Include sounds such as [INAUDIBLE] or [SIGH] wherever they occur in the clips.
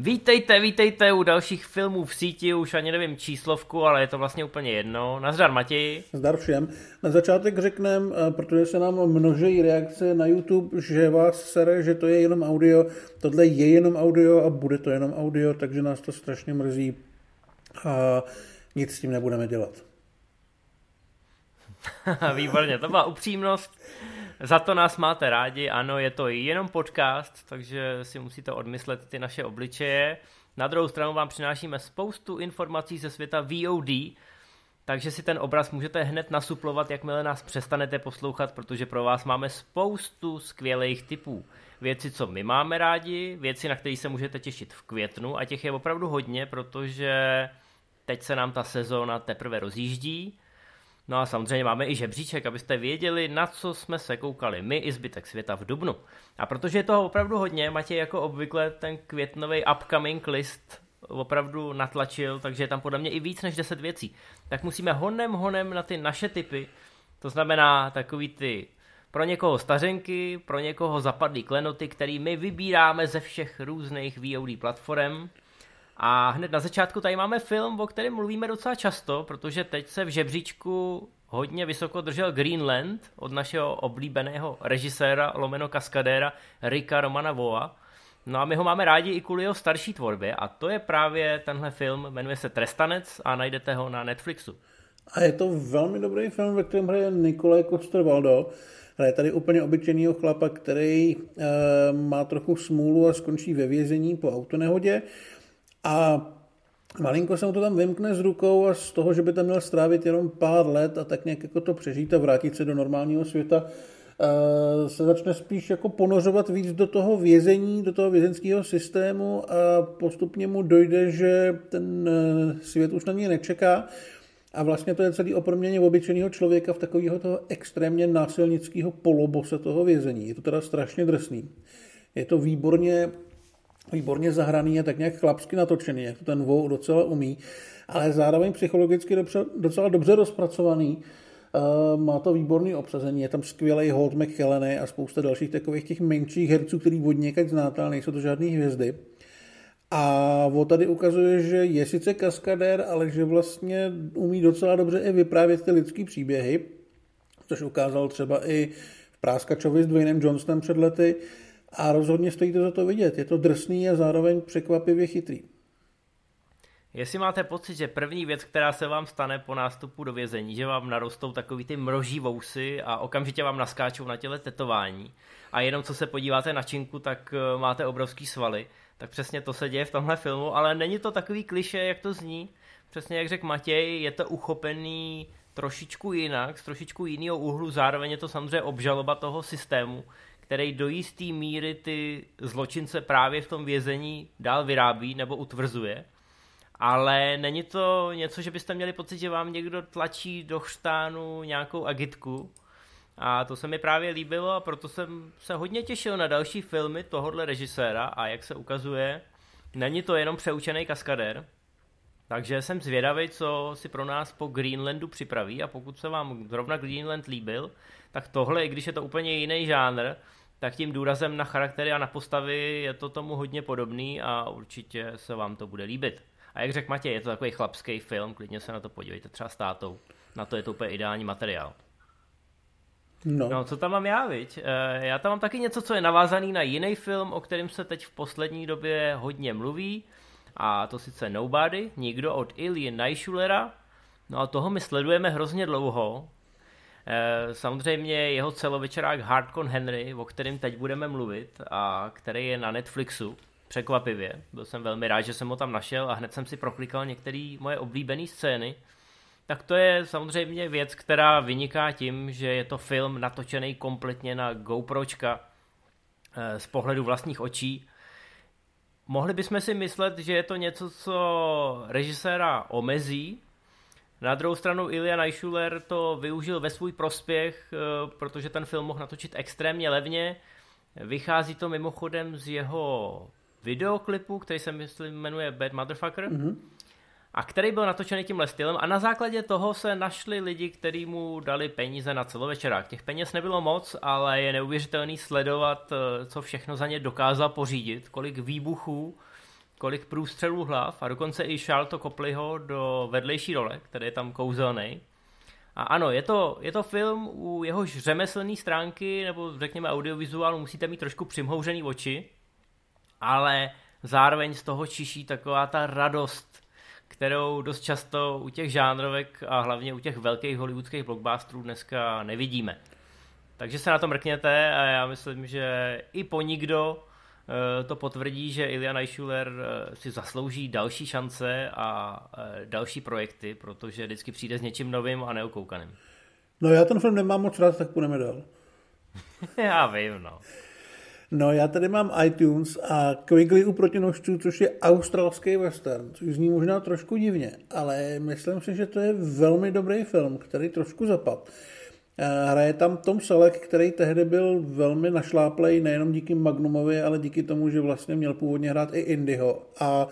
Vítejte, vítejte u dalších filmů v síti, už ani nevím číslovku, ale je to vlastně úplně jedno. Nazdar Matěj. Zdar všem. Na začátek řekneme, eh, protože se nám množí reakce na YouTube, že vás sere, že to je jenom audio. Tohle je jenom audio a bude to jenom audio, takže nás to strašně mrzí a nic s tím nebudeme dělat. [LAUGHS] Výborně, to byla upřímnost. Za to nás máte rádi, ano, je to jenom podcast, takže si musíte odmyslet ty naše obličeje. Na druhou stranu vám přinášíme spoustu informací ze světa VOD, takže si ten obraz můžete hned nasuplovat, jakmile nás přestanete poslouchat, protože pro vás máme spoustu skvělých typů. Věci, co my máme rádi, věci, na které se můžete těšit v květnu a těch je opravdu hodně, protože teď se nám ta sezóna teprve rozjíždí No a samozřejmě máme i žebříček, abyste věděli, na co jsme se koukali my i zbytek světa v Dubnu. A protože je toho opravdu hodně, Matěj jako obvykle ten květnový upcoming list opravdu natlačil, takže je tam podle mě i víc než 10 věcí. Tak musíme honem honem na ty naše typy, to znamená takový ty pro někoho stařenky, pro někoho zapadlý klenoty, který my vybíráme ze všech různých VOD platform. A hned na začátku tady máme film, o kterém mluvíme docela často, protože teď se v žebříčku hodně vysoko držel Greenland od našeho oblíbeného režiséra lomeno kaskadéra Rika Romana Voa. No a my ho máme rádi i kvůli jeho starší tvorbě a to je právě tenhle film, jmenuje se Trestanec a najdete ho na Netflixu. A je to velmi dobrý film, ve kterém hraje Nikolaj Coster-Waldau. Hraje tady úplně obyčejného chlapa, který e, má trochu smůlu a skončí ve vězení po autonehodě. A malinko se mu to tam vymkne z rukou a z toho, že by tam měl strávit jenom pár let a tak nějak jako to přežít a vrátit se do normálního světa, eh, se začne spíš jako ponořovat víc do toho vězení, do toho vězenského systému a postupně mu dojde, že ten eh, svět už na něj nečeká a vlastně to je celý o proměně obyčejného člověka v takového toho extrémně násilnického polobose toho vězení. Je to teda strašně drsný. Je to výborně výborně zahraný a tak nějak chlapsky natočený, jak to ten Vou docela umí, ale zároveň psychologicky dobře, docela dobře rozpracovaný. Uh, má to výborný obsazení, je tam skvělý Holt McKelleny a spousta dalších takových těch menších herců, který od někať znáte, ale nejsou to žádné hvězdy. A o tady ukazuje, že je sice kaskadér, ale že vlastně umí docela dobře i vyprávět ty lidský příběhy, což ukázal třeba i v Práskačovi s Dwaynem Johnsonem před lety, a rozhodně stojí to za to vidět. Je to drsný a zároveň překvapivě chytrý. Jestli máte pocit, že první věc, která se vám stane po nástupu do vězení, že vám narostou takový ty mroží vousy a okamžitě vám naskáčou na těle tetování a jenom co se podíváte na činku, tak eh, máte obrovský svaly, tak přesně to se děje v tomhle filmu, ale není to takový kliše, jak to zní. Přesně jak řekl Matěj, je to uchopený trošičku jinak, z trošičku jiného úhlu, zároveň je to samozřejmě obžaloba toho systému, který do jisté míry ty zločince právě v tom vězení dál vyrábí nebo utvrzuje. Ale není to něco, že byste měli pocit, že vám někdo tlačí do chřtánu nějakou agitku. A to se mi právě líbilo a proto jsem se hodně těšil na další filmy tohohle režiséra a jak se ukazuje, není to jenom přeučený kaskadér. Takže jsem zvědavý, co si pro nás po Greenlandu připraví a pokud se vám zrovna Greenland líbil, tak tohle, i když je to úplně jiný žánr, tak tím důrazem na charaktery a na postavy je to tomu hodně podobný a určitě se vám to bude líbit. A jak řekl Matěj, je to takový chlapský film, klidně se na to podívejte třeba s tátou. Na to je to úplně ideální materiál. No. no, co tam mám já, viď? Eh, já tam mám taky něco, co je navázaný na jiný film, o kterém se teď v poslední době hodně mluví, a to sice Nobody, nikdo od Ilji Najšulera. No a toho my sledujeme hrozně dlouho, Eh, samozřejmě jeho celovečerák Hardcore Henry, o kterém teď budeme mluvit a který je na Netflixu, překvapivě. Byl jsem velmi rád, že jsem ho tam našel a hned jsem si proklikal některé moje oblíbené scény. Tak to je samozřejmě věc, která vyniká tím, že je to film natočený kompletně na GoPročka eh, z pohledu vlastních očí. Mohli bychom si myslet, že je to něco, co režiséra omezí, na druhou stranu Ilya Najschuler to využil ve svůj prospěch, eh, protože ten film mohl natočit extrémně levně. Vychází to mimochodem z jeho videoklipu, který se myslím jmenuje Bad Motherfucker. Mm-hmm. A který byl natočený tímhle stylem a na základě toho se našli lidi, kteří mu dali peníze na celovečerák. Těch peněz nebylo moc, ale je neuvěřitelný sledovat, eh, co všechno za ně dokázal pořídit, kolik výbuchů, kolik průstřelů hlav a dokonce i to Copleyho do vedlejší role, který je tam kouzelný. A ano, je to, je to film, u jehož řemeslné stránky, nebo řekněme audiovizuálu, musíte mít trošku přimhouřený oči, ale zároveň z toho čiší taková ta radost, kterou dost často u těch žánrovek a hlavně u těch velkých hollywoodských blockbusterů dneska nevidíme. Takže se na to mrkněte a já myslím, že i po nikdo eh, to potvrdí, že Ilya Neischuler eh, si zaslouží další šance a eh, další projekty, protože vždycky přijde s něčím novým a neokoukaným. No já ten film nemám moc rád, tak půjdeme dál. [LAUGHS] já vím, no. No já tady mám iTunes a Quigley u protinožců, což je australský western, což zní možná trošku divně, ale myslím si, že to je velmi dobrý film, který trošku zapad. Hraje tam Tom Selleck, který tehdy byl velmi našláplej nejenom díky Magnumovi, ale díky tomu, že vlastně měl původně hrát i Indyho. A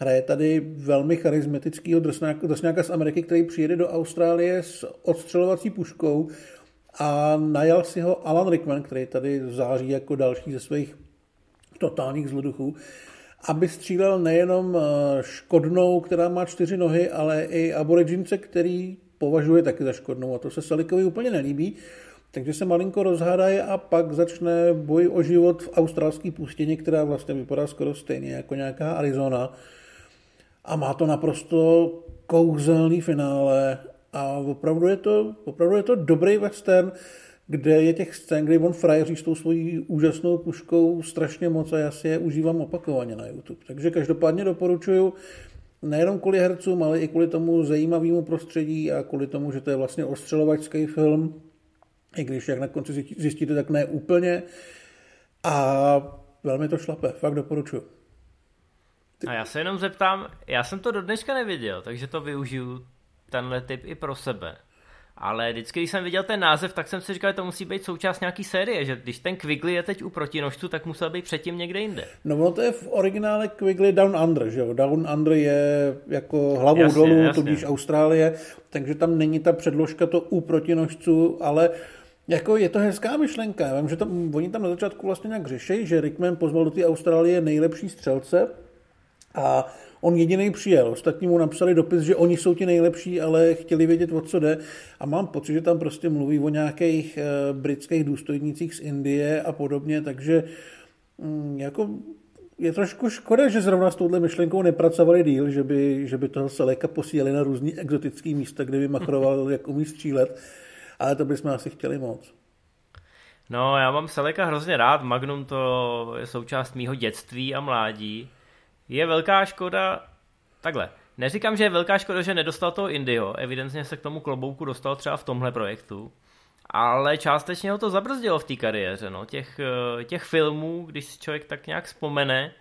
hraje tady velmi charismatického drsňáka z Ameriky, který přijede do Austrálie s odstřelovací puškou a najal si ho Alan Rickman, který tady září jako další ze svých totálních zloduchů, aby střílel nejenom eh, škodnou, která má čtyři nohy, ale i aborigince, který považuje taky za škodnou a to se Salikovi úplně nelíbí. Takže se malinko rozhádají a pak začne boj o život v australské pustině, která vlastně vypadá skoro stejně jako nějaká Arizona. A má to naprosto kouzelný finále a opravdu je to, opravdu je to dobrý western, kde je těch scén, kdy on frajeří s tou svojí úžasnou puškou strašně moc a já si je užívám opakovaně na YouTube. Takže každopádně doporučuju nejenom kvůli hercům, ale i kvůli tomu zajímavému prostředí a kvůli tomu, že to je vlastně ostřelovačský film, i když jak na konci zjistíte, tak ne úplně. A velmi to šlape, fakt doporučuju. A já se jenom zeptám, já jsem to do dneška neviděl, takže to využiju tenhle typ i pro sebe. Ale vždycky, když jsem viděl ten název, tak jsem si říkal, že to musí být součást nějaký série, že když ten Quigley je teď u protinožců, tak musel být předtím někde jinde. No ono to je v originále Quigley Down Under, že jo? Down Under je jako hlavou jasně, dolů, jasně. tudíž Austrálie, takže tam není ta předložka to u protinožců, ale jako je to hezká myšlenka. Já vím, že tam, oni tam na začátku vlastně nějak řeší, že Rickman pozval do té Austrálie nejlepší střelce a On jediný přijel, ostatní mu napsali dopis, že oni jsou ti nejlepší, ale chtěli vědět, o co jde. A mám pocit, že tam prostě mluví o nějakých e, britských důstojnících z Indie a podobně, takže mm, jako je trošku škoda, že zrovna s touhle myšlenkou nepracovali díl, že by, že by toho Seleka posílali na různý exotický místa, kde by machroval, [LAUGHS] jak umí střílet, ale to bychom asi chtěli moc. No, já mám Seleka hrozně rád, Magnum to je součást mýho dětství a mládí. Je velká škoda, takhle, neříkám, že je velká škoda, že nedostal toho Indio, evidentně se k tomu klobouku dostal třeba v tomhle projektu, ale částečně ho to zabrzdilo v té kariéře, no. těch, eh, těch filmů, když si člověk tak nějak vzpomene,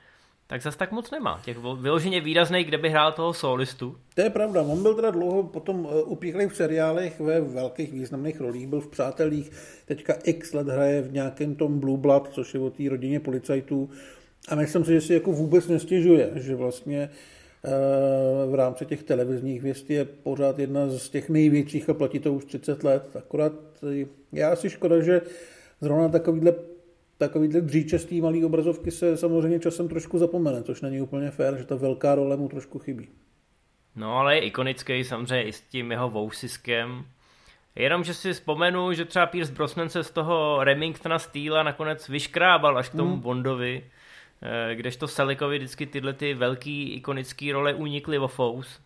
tak zase tak moc nemá. Těch vyloženě výrazných, kde by hrál toho solistu. To je pravda. On byl teda dlouho potom eh, upíchlý v seriálech ve velkých významných rolích. Byl v Přátelích, teďka x let hraje v nějakém tom Blue Blood, což je o té rodině policajtů. A myslím si, že si jako vůbec nestěžuje, že vlastně eh, v rámci těch televizních věstí je pořád jedna z těch největších a platí to už 30 let. Akorát je asi škoda, že zrovna takovýhle takovýhle dříčastý malý obrazovky se samozřejmě časem trošku zapomene, což není úplně fér, že ta velká role mu trošku chybí. No ale je ikonický samozřejmě i s tím jeho vousiskem. Jenom, že si vzpomenu, že třeba Pierce Brosnan se z toho Remingtona Steela nakonec vyškrábal až k tomu hmm. Bondovi, Eh, kdežto Selikovi vždycky tyhle ty velký ikonické role unikly o Fous.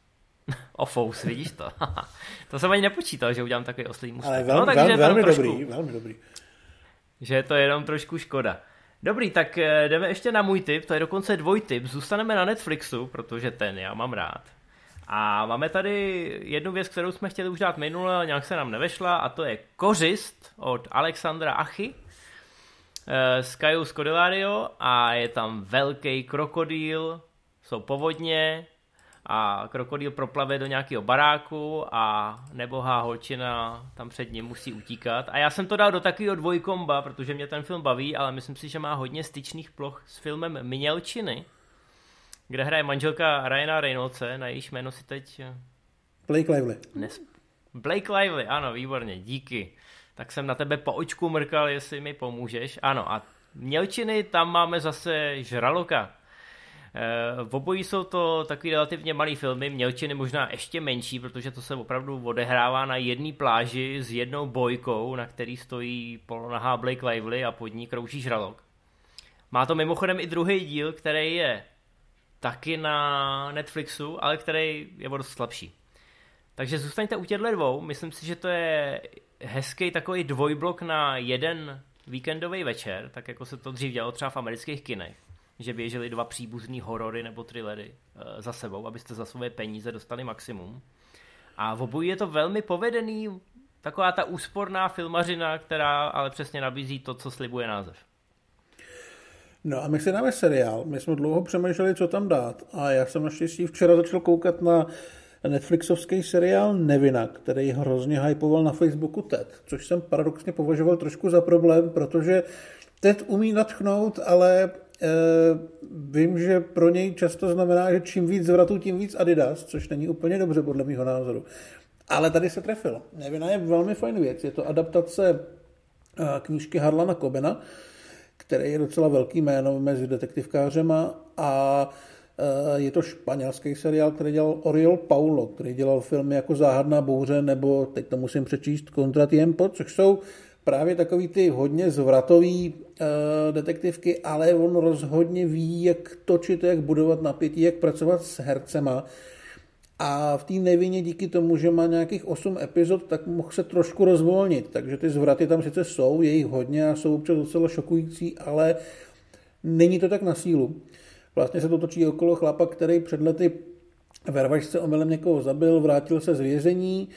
[LAUGHS] o Fous, vidíš to? [LAUGHS] to jsem ani nepočítal, že udělám takový oslý mustek. Ale velmi, no, takže velmi, trošku, dobrý, velmi dobrý. Že je to jenom trošku škoda. Dobrý, tak eh, jdeme ještě na můj tip, to je dokonce dvojtip. Zůstaneme na Netflixu, protože ten já mám rád. A máme tady jednu věc, kterou jsme chtěli už dát minule, ale nějak se nám nevešla, a to je Kořist od Alexandra Achy s Kajou Scodelario a je tam velký krokodýl, jsou povodně a krokodýl proplave do nějakého baráku a nebohá holčina tam před ním musí utíkat. A já jsem to dal do takového dvojkomba, protože mě ten film baví, ale myslím si, že má hodně styčných ploch s filmem Mělčiny, kde hraje manželka Ryana Reynoldse, na jejíž jméno si teď... Eh, Blake Lively. Nes... Blake Lively, ano, výborně, díky. Tak jsem na tebe po očku mrkal, jestli mi pomůžeš. Ano, a Mělčiny, tam máme zase Žraloka. Eh, v obojí jsou to takový relativně malý filmy, Mělčiny možná ještě menší, protože to se opravdu odehrává na jedné pláži s jednou bojkou, na který stojí polonahá Blake Lively a pod ní krouží žralok. Má to mimochodem i druhý díl, který je taky na Netflixu, ale který je dost slabší. Takže zůstaňte u těchto dvou, myslím si, že to je hezký takový dvojblok na jeden víkendový večer, tak jako se to dřív dělalo třeba v amerických kinech že běžely dva příbuzný horory nebo thrillery uh, za sebou, abyste za své peníze dostali maximum. A v obojí je to velmi povedený, taková ta úsporná filmařina, která ale přesně nabízí to, co slibuje název. No a my si dáme seriál. My jsme dlouho přemýšleli, co tam dát. A já jsem naštěstí včera začal koukat na Netflixovský seriál Nevina, který hrozně hypoval na Facebooku TED, což jsem paradoxně považoval trošku za problém, protože TED umí natchnout, ale Eh, vím, že pro něj často znamená, že čím víc zvratů, tím víc Adidas, což není úplně dobře podle mého názoru. Ale tady se trefilo. Nevina je velmi fajn věc. Je to adaptace eh, knížky Harlana Kobena, který je docela velký jméno mezi detektivkářema a je to španělský seriál, který dělal Oriol Paulo, který dělal filmy jako Záhadná bouře nebo, teď to musím přečíst, Contratiempo, což jsou právě takový ty hodně zvratový uh, detektivky, ale on rozhodně ví, jak točit, jak budovat napětí, jak pracovat s hercema. A v té nevině díky tomu, že má nějakých 8 epizod, tak mohl se trošku rozvolnit. Takže ty zvraty tam sice jsou, je jich hodně a jsou občas docela šokující, ale není to tak na sílu. Vlastně se to točí okolo chlapa, který před lety ve rvačce omylem někoho zabil, vrátil se z vězení,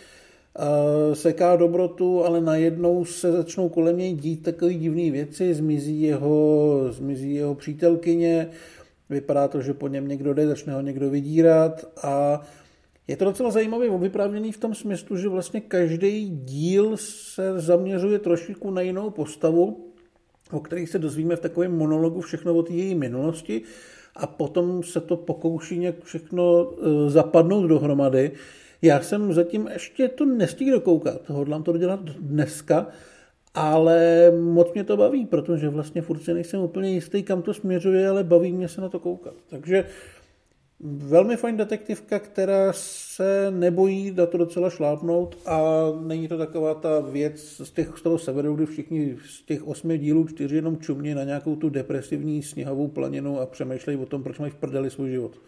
seká dobrotu, ale najednou se začnou kolem něj dít takové divné věci, zmizí jeho, zmizí jeho přítelkyně, vypadá to, že po něm někdo jde, začne ho někdo vydírat a je to docela zajímavě vyprávěný v tom smyslu, že vlastně každý díl se zaměřuje trošičku na jinou postavu, o které se dozvíme v takovém monologu všechno o její minulosti a potom se to pokouší nějak všechno e, zapadnout dohromady. Já jsem zatím ještě to nestihl dokoukat, hodlám to dělat dneska, ale moc mě to baví, protože vlastně furt si nejsem úplně jistý, kam to směřuje, ale baví mě se na to koukat. Takže velmi fajn detektivka, která se nebojí dát to docela šlápnout a není to taková ta věc z, těch, z toho severu, kdy všichni z těch osmi dílů čtyři jenom čumní na nějakou tu depresivní sněhovou planinu a přemýšlejí o tom, proč mají v prdeli svůj život.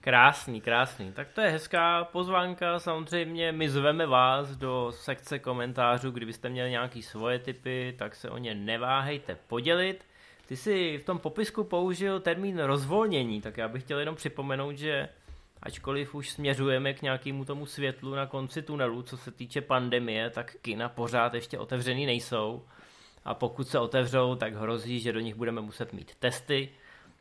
Krásný, krásný. Tak to je hezká pozvánka. Samozřejmě my zveme vás do sekce komentářů, kdybyste měli nějaké svoje typy, tak se o ně neváhejte podělit. Ty jsi v tom popisku použil termín rozvolnění, tak já bych chtěl jenom připomenout, že ačkoliv už směřujeme k nějakému tomu světlu na konci tunelu, co se týče pandemie, tak kina pořád ještě otevřený nejsou. A pokud se otevřou, tak hrozí, že do nich budeme muset mít testy,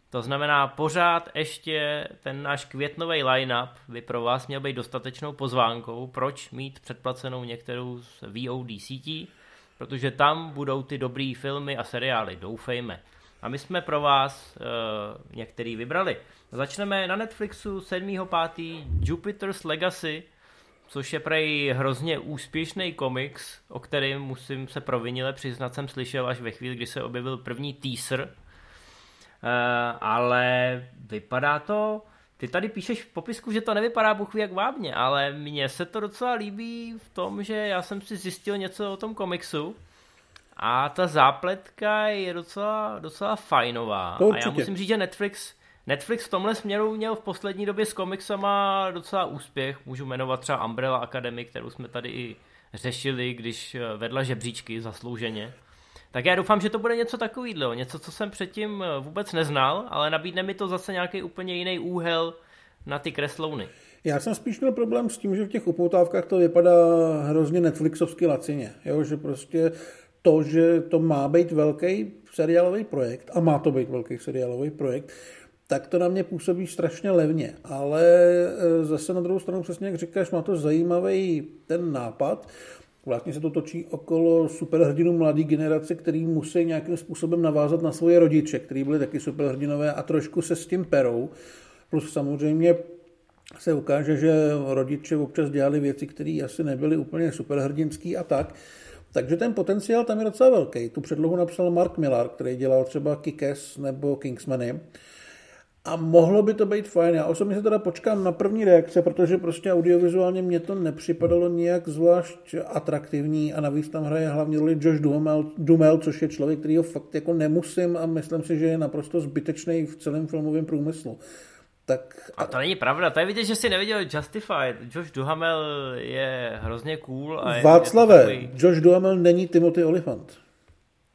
to znamená, pořád ještě ten náš květnový line-up by pro vás měl být dostatečnou pozvánkou, proč mít předplacenou některou z VOD sítí, protože tam budou ty dobrý filmy a seriály, doufejme. A my jsme pro vás uh, některý vybrali. Začneme na Netflixu 7.5. Jupiter's Legacy, což je prej hrozně úspěšný komiks, o kterém musím se provinile přiznat, jsem slyšel až ve chvíli, kdy se objevil první teaser, Eh, ale vypadá to, ty tady píšeš v popisku, že to nevypadá Bůh jak vábně, ale mně se to docela líbí v tom, že já jsem si zjistil něco o tom komiksu a ta zápletka je docela, docela fajnová. A já musím říct, že Netflix, Netflix v tomhle směru měl v poslední době s komiksama docela úspěch. Můžu jmenovat třeba Umbrella Academy, kterou jsme tady i řešili, když vedla žebříčky zaslouženě. Tak já doufám, že to bude něco takového, něco, co jsem předtím eh, vůbec neznal, ale nabídne mi to zase nějaký úplně jiný úhel na ty kreslouny. Já jsem spíš měl problém s tím, že v těch upoutávkách to vypadá hrozně Netflixovsky lacině. Jo? Že prostě to, že to má být velký seriálový projekt, a má to být velký seriálový projekt, tak to na mě působí strašně levně. Ale eh, zase na druhou stranu, přesně jak říkáš, má to zajímavý ten nápad. Vlastně se to točí okolo superhrdinů mladé generace, který musí nějakým způsobem navázat na svoje rodiče, kteří byli taky superhrdinové a trošku se s tím perou. Plus samozřejmě se ukáže, že rodiče občas dělali věci, které asi nebyly úplně superhrdinský a tak. Takže ten potenciál tam je docela velký. Tu předlohu napsal Mark Millar, který dělal třeba Kickers nebo Kingsmany. A mohlo by to být fajn. Já osobně se teda počkám na první reakce, protože prostě audiovizuálně mě to nepřipadalo nijak zvlášť atraktivní a navíc tam hraje hlavně roli Josh Dumel, Dumel což je člověk, který ho fakt jako nemusím a myslím si, že je naprosto zbytečný v celém filmovém průmyslu. Tak... A to není pravda, to je vidět, že jsi neviděl Justified. Josh Duhamel je hrozně cool. A je, Václave, je takový... Josh Duhamel není Timothy Olyphant.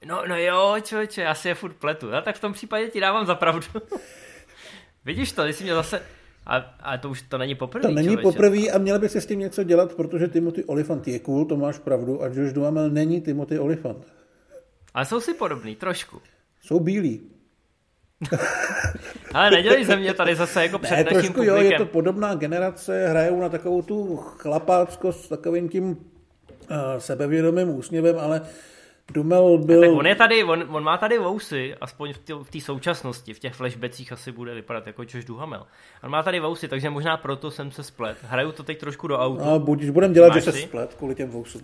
No, no jo, člověče, já si je furt pletu. No, tak v tom případě ti dávám za pravdu. [LAUGHS] Vidíš to, jsi mě zase... A, a to už to není poprvé. To není poprvé a měl by se s tím něco dělat, protože Timothy Olyphant je cool, to máš pravdu, a Josh Duhamel není Timothy Olyphant. Ale jsou si podobný, trošku. Jsou bílí. [LAUGHS] Ale nedělej ze mě tady zase jako před ne, trošku publikem. jo, je to podobná generace, hrajou na takovou tu chlapácko s takovým tím uh, sebevědomým úsměvem, ale Dumel byl... tak on, je tady, on, on má tady vousy, aspoň v té současnosti, v těch flashbacích asi bude vypadat jako Josh Duhamel. On má tady vousy, takže možná proto jsem se splet. Hraju to teď trošku do auta. No, budíš, budem dělat, Máš že se splet kvůli těm vousům.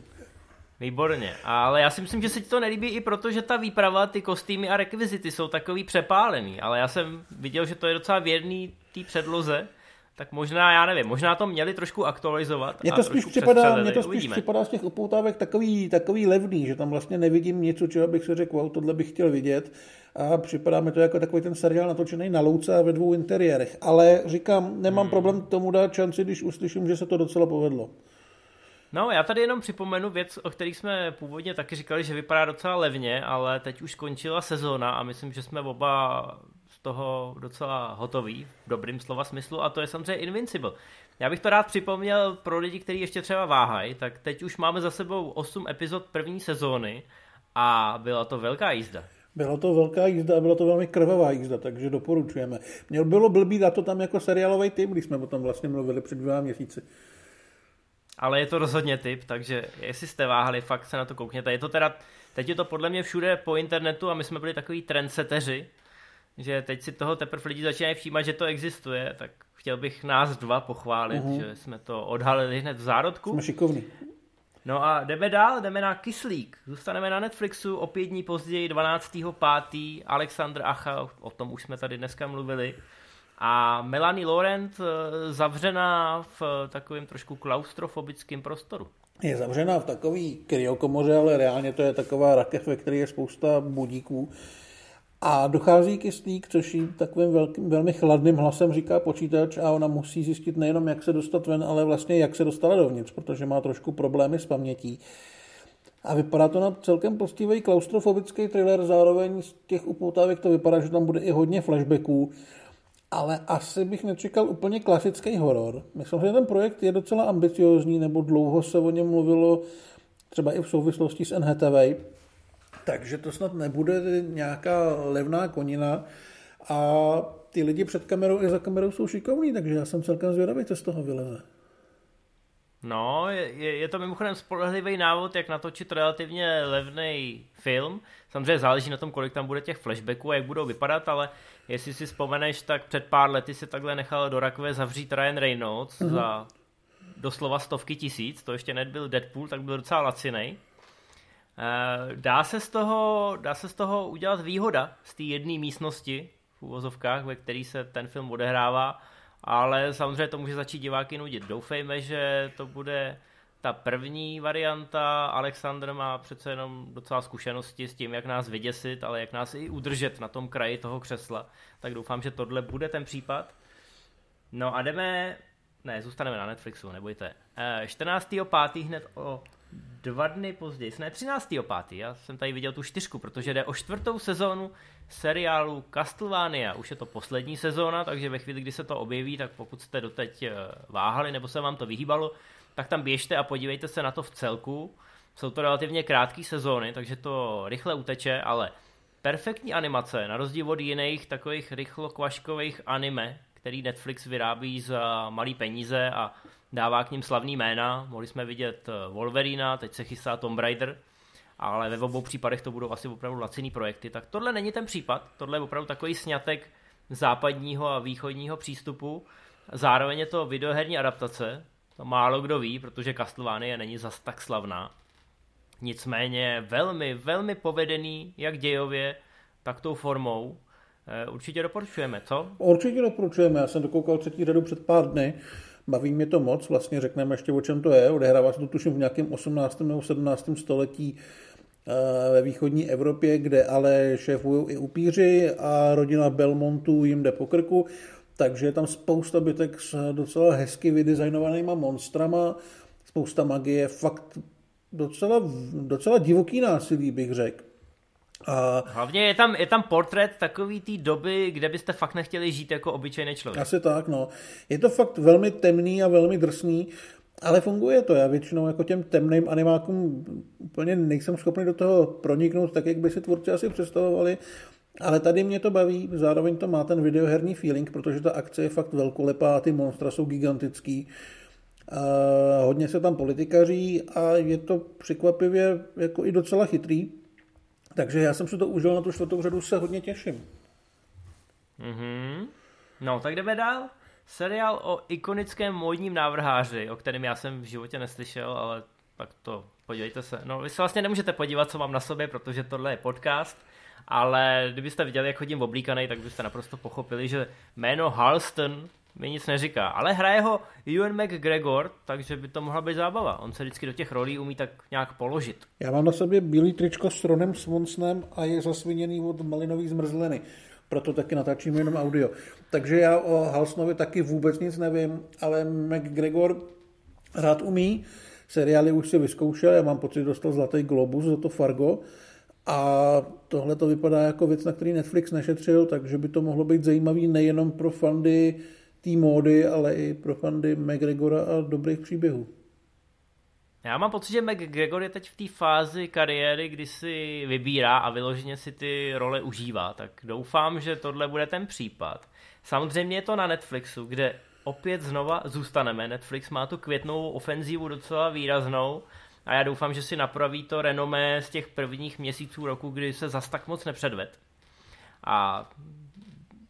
Výborně, ale já si myslím, že se ti to nelíbí i proto, že ta výprava, ty kostýmy a rekvizity jsou takový přepálený, ale já jsem viděl, že to je docela věrný té předloze, tak možná, já nevím, možná to měli trošku aktualizovat. Mně to spíš připadá, mě to spíš připadá z těch upoutávek takový, takový levný, že tam vlastně nevidím něco, čeho bych se řekl, wow, tohle bych chtěl vidět. A připadá mi to jako takový ten seriál natočený na louce a ve dvou interiérech. Ale říkám, nemám hmm. problém tomu dát šanci, když uslyším, že se to docela povedlo. No, já tady jenom připomenu věc, o kterých jsme původně taky říkali, že vypadá docela levně, ale teď už skončila sezóna a myslím, že jsme oba z toho docela hotoví, v dobrým slova smyslu, a to je samozřejmě Invincible. Já bych to rád připomněl pro lidi, kteří ještě třeba váhají, tak teď už máme za sebou 8 epizod první sezóny a byla to velká jízda. Byla to velká jízda a byla to velmi krvavá jízda, takže doporučujeme. Měl bylo blbý dát to tam jako seriálový tým, když jsme o tom vlastně mluvili před dvěma měsíci ale je to rozhodně typ, takže jestli jste váhali, fakt se na to koukněte. Je to teda, teď je to podle mě všude po internetu a my jsme byli takový trendseteři, že teď si toho teprve lidi začínají všímat, že to existuje, tak chtěl bych nás dva pochválit, uh-huh. že jsme to odhalili hned v zárodku. Jsme šikovní. No a jdeme dál, jdeme na Kyslík. Zůstaneme na Netflixu o pět dní později, 12.5. Alexandr Acha, o tom už jsme tady dneska mluvili. A Melanie Laurent eh, zavřená v takovém trošku klaustrofobickém prostoru. Je zavřená v takový kryokomoře, ale reálně to je taková rakev, ve které je spousta budíků. A dochází kyslík, což jí takovým velkým, velmi chladným hlasem říká počítač a ona musí zjistit nejenom, jak se dostat ven, ale vlastně jak se dostala dovnitř, protože má trošku problémy s pamětí. A vypadá to na celkem postivý klaustrofobický thriller, zároveň z těch upoutávek to vypadá, že tam bude i hodně flashbacků ale asi bych nečekal úplně klasický horor. Myslím, že ten projekt je docela ambiciozní, nebo dlouho se o něm mluvilo třeba i v souvislosti s NHTV, takže to snad nebude nějaká levná konina a ty lidi před kamerou i za kamerou jsou šikovní, takže já jsem celkem zvědavý, co z toho vyleze. No, je, je to mimochodem spolehlivý návod, jak natočit relativně levný film. Samozřejmě záleží na tom, kolik tam bude těch flashbacků a jak budou vypadat, ale jestli si vzpomeneš, tak před pár lety se takhle nechal do rakve zavřít Ryan Reynolds uh-huh. za doslova stovky tisíc, to ještě nebyl Deadpool, tak byl docela lacinej. Eh, dá se, z toho, dá se z toho udělat výhoda z té jedné místnosti v úvozovkách, ve který se ten film odehrává, ale samozřejmě to může začít diváky nudit. Doufejme, že to bude ta první varianta, Alexander má přece jenom docela zkušenosti s tím, jak nás vyděsit, ale jak nás i udržet na tom kraji toho křesla, tak doufám, že tohle bude ten případ. No a jdeme, ne, zůstaneme na Netflixu, nebojte. 14.5. Eh, hned o dva dny později, ne 13.5. Já jsem tady viděl tu čtyřku, protože jde o čtvrtou sezónu seriálu Castlevania. Už je to poslední sezóna, takže ve chvíli, kdy se to objeví, tak pokud jste doteď eh, váhali nebo se vám to vyhýbalo, tak tam běžte a podívejte se na to v celku. Jsou to relativně krátké sezóny, takže to rychle uteče, ale perfektní animace, na rozdíl od jiných takových rychlokvaškových anime, který Netflix vyrábí za malý peníze a dává k ním slavný jména. Mohli jsme vidět eh, Wolverina, teď se chystá Tomb Raider, ale ve obou případech to budou asi opravdu laciný projekty. Tak tohle není ten případ, tohle je opravdu takový snětek západního a východního přístupu. Zároveň je to videoherní adaptace, to málo kdo ví, protože Castlevania není zas tak slavná. Nicméně velmi, velmi povedený, jak dějově, tak tou formou. Eh, určitě doporučujeme, co? Určitě doporučujeme, já jsem dokoukal třetí řadu před pár dny, baví mě to moc, vlastně řekneme ještě o čem to je, odehrává se to tuším v nějakém 18. nebo 17. století eh, ve východní Evropě, kde ale šéfují i upíři a rodina Belmontů jim jde po krku, takže je tam spousta bytek s docela hezky vydesignovanýma monstrama, spousta magie, fakt docela, docela divoký násilí, bych řekl. A... Hlavně je tam, je tam portrét takový té doby, kde byste fakt nechtěli žít jako obyčejný člověk. Asi tak, no. Je to fakt velmi temný a velmi drsný, ale funguje to. Já většinou jako těm temným animákům úplně nejsem schopný do toho proniknout tak, jak by si tvůrci asi představovali. Ale tady mě to baví, zároveň to má ten videoherní feeling, protože ta akce je fakt velkolepá ty monstra jsou gigantický. A hodně se tam politikaří a je to překvapivě jako i docela chytrý. Takže já jsem si to užil na tu čtvrtou řadu, se hodně těším. Mm-hmm. No, tak jdeme dál. Seriál o ikonickém módním návrháři, o kterém já jsem v životě neslyšel, ale tak to podívejte se. No, vy se vlastně nemůžete podívat, co mám na sobě, protože tohle je podcast, ale kdybyste viděli, jak chodím oblíkaný, tak byste naprosto pochopili, že jméno Halston mi nic neříká. Ale hraje ho Ewan McGregor, takže by to mohla být zábava. On se vždycky do těch rolí umí tak nějak položit. Já mám na sobě bílý tričko s Ronem Swansonem a je zasviněný od malinový zmrzliny. Proto taky natáčím jenom audio. Takže já o Halsnovi taky vůbec nic nevím, ale McGregor rád umí. Seriály už si vyzkoušel, já mám pocit, dostal Zlatý globus za to Fargo. A tohle to vypadá jako věc, na který Netflix nešetřil, takže by to mohlo být zajímavý nejenom pro fandy té módy, ale i pro fandy McGregora a dobrých příběhů. Já mám pocit, že McGregor je teď v té fázi kariéry, kdy si vybírá a vyloženě si ty role užívá, tak doufám, že tohle bude ten případ. Samozřejmě je to na Netflixu, kde opět znova zůstaneme. Netflix má tu květnovou ofenzívu docela výraznou a já doufám, že si napraví to renomé z těch prvních měsíců roku, kdy se zas tak moc nepředved. A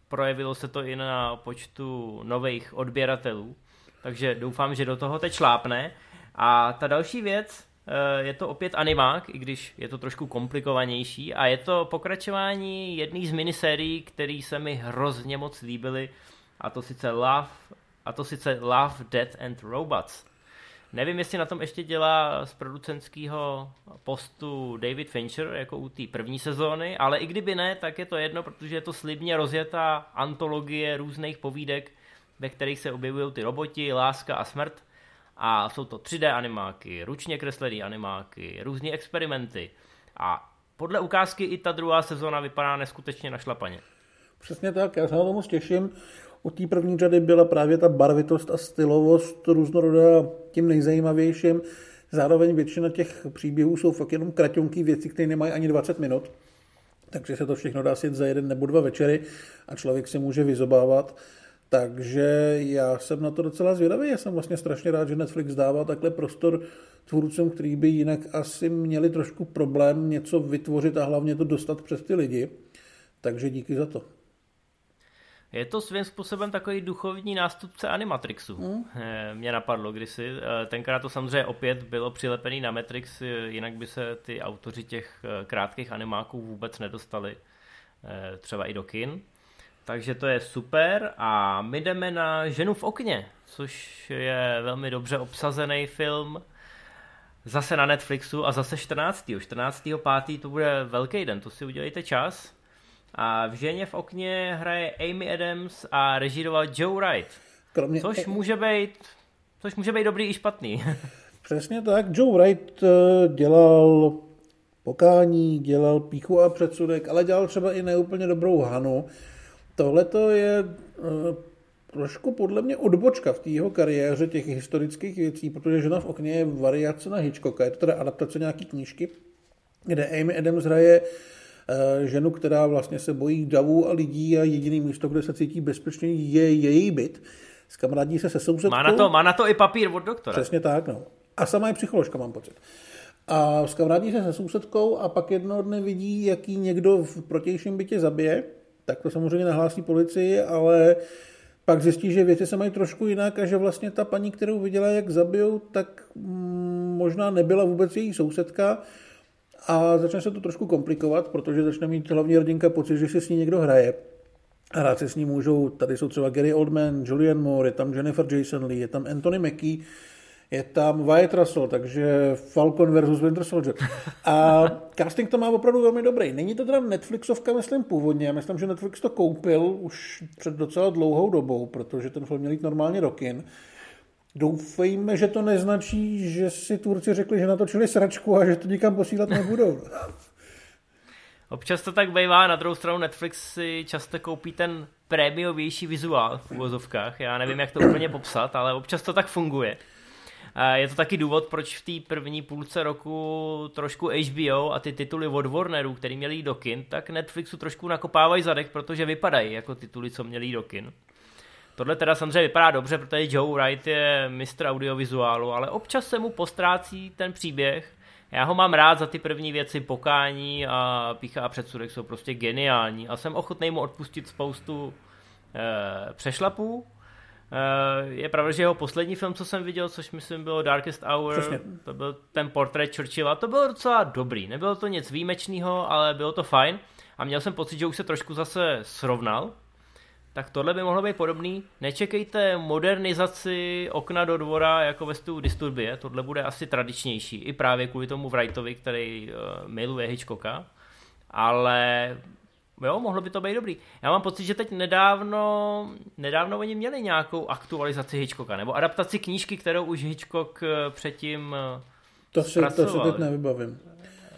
projevilo se to i na počtu nových odběratelů, takže doufám, že do toho teď šlápne. A ta další věc, eh, je to opět animák, i když je to trošku komplikovanější a je to pokračování jedné z minisérií, které se mi hrozně moc líbily a to sice Love, a to sice Love, Death and Robots. Nevím, jestli na tom ještě dělá z producentského postu David Fincher, jako u té první sezóny, ale i kdyby ne, tak je to jedno, protože je to slibně rozjetá antologie různých povídek, ve kterých se objevují ty roboti, láska a smrt. A jsou to 3D animáky, ručně kreslené animáky, různé experimenty. A podle ukázky i ta druhá sezóna vypadá neskutečně našlapaně. Přesně tak, já se na tomu těším. U té první řady byla právě ta barvitost a stylovost různorodá tím nejzajímavějším. Zároveň většina těch příběhů jsou fakt jenom kraťonký věci, které nemají ani 20 minut. Takže se to všechno dá sjet za jeden nebo dva večery a člověk se může vyzobávat. Takže já jsem na to docela zvědavý. Já jsem vlastně strašně rád, že Netflix dává takhle prostor tvůrcům, který by jinak asi měli trošku problém něco vytvořit a hlavně to dostat přes ty lidi. Takže díky za to. Je to svým způsobem takový duchovní nástupce Animatrixu. Mm. Mě napadlo kdysi. Eh, tenkrát to samozřejmě opět bylo přilepený na Matrix, eh, jinak by se ty autoři těch krátkých animáků vůbec nedostali třeba i do kin. Takže to je super a my jdeme na Ženu v okně, což je velmi dobře obsazený film. Zase na Netflixu a zase 14. 14. 5. to bude velký den, to si udělejte čas. A v Ženě v okně hraje Amy Adams a režíroval Joe Wright. Kromě... Což může být, což může být dobrý i špatný. [LAUGHS] Přesně tak. Joe Wright eh, dělal pokání, dělal píchu a předsudek, ale dělal třeba i neúplně dobrou Hanu. Tohle to je uh, trošku podle mě odbočka v té jeho kariéře těch historických věcí, protože Žena v okně je variace na Hitchcocka, je to teda adaptace nějaký knížky, kde Amy Adams hraje ženu, která vlastně se bojí davů a lidí a jediný místo, kde se cítí bezpečně, je její byt. Skamarádí se se sousedkou. Má na to, má na to i papír od doktora. Přesně tak, no. A sama je psycholožka, mám pocit. A skamarádí se se sousedkou a pak jednoho dne vidí, jaký někdo v protějším bytě zabije, tak to samozřejmě nahlásí policii, ale pak zjistí, že věci se mají trošku jinak a že vlastně ta paní, kterou viděla, jak zabijou, tak mm, možná nebyla vůbec její sousedka a začne se to trošku komplikovat, protože začne mít hlavní rodinka pocit, že si s ní někdo hraje. A rád se s ní můžou, tady jsou třeba Gary Oldman, Julian Moore, je tam Jennifer Jason Lee, je tam Anthony Mackie, je tam Wyatt Russell, takže Falcon versus Winter Soldier. A casting to má opravdu velmi dobrý. Není to teda Netflixovka, myslím původně, já myslím, že Netflix to koupil už před docela dlouhou dobou, protože ten film měl jít normálně do kin. Doufejme, že to neznačí, že si tvůrci řekli, že natočili sračku a že to nikam posílat nebudou. [LAUGHS] Občas to tak bývá, na druhou stranu Netflix si často koupí ten prémiovější vizuál v uvozovkách. Já nevím, jak to úplně popsat, ale občas to tak funguje. Je to taky důvod, proč v té první půlce roku trošku HBO a ty tituly od Warnerů, který měli do kin, tak Netflixu trošku nakopávají zadek, protože vypadají jako tituly, co měli do kin. Tohle teda samozřejmě vypadá dobře, protože Joe Wright je mistr audiovizuálu, ale občas se mu postrácí ten příběh. Já ho mám rád za ty první věci, pokání a pícha a předsudek jsou prostě geniální a jsem ochotný mu odpustit spoustu eh, přešlapů, Eh, je pravda, že jeho poslední film, co jsem viděl, což myslím bylo Darkest Hour, Přesně. to byl ten portrét Churchilla, to bylo docela dobrý. Nebylo to nic výjimečného, ale bylo to fajn. A měl jsem pocit, že už se trošku zase srovnal. Tak tohle by mohlo být podobný. Nečekejte modernizaci okna do dvora jako ve stu Disturbie, tohle bude asi tradičnější. I právě kvůli tomu Wrightovi, který uh, miluje Hitchcocka. Ale Jo, mohlo by to být dobrý. Já mám pocit, že teď nedávno, nedávno oni měli nějakou aktualizaci Hitchcocka, nebo adaptaci knížky, kterou už Hitchcock eh, předtím eh, to si, to si teď nevybavím.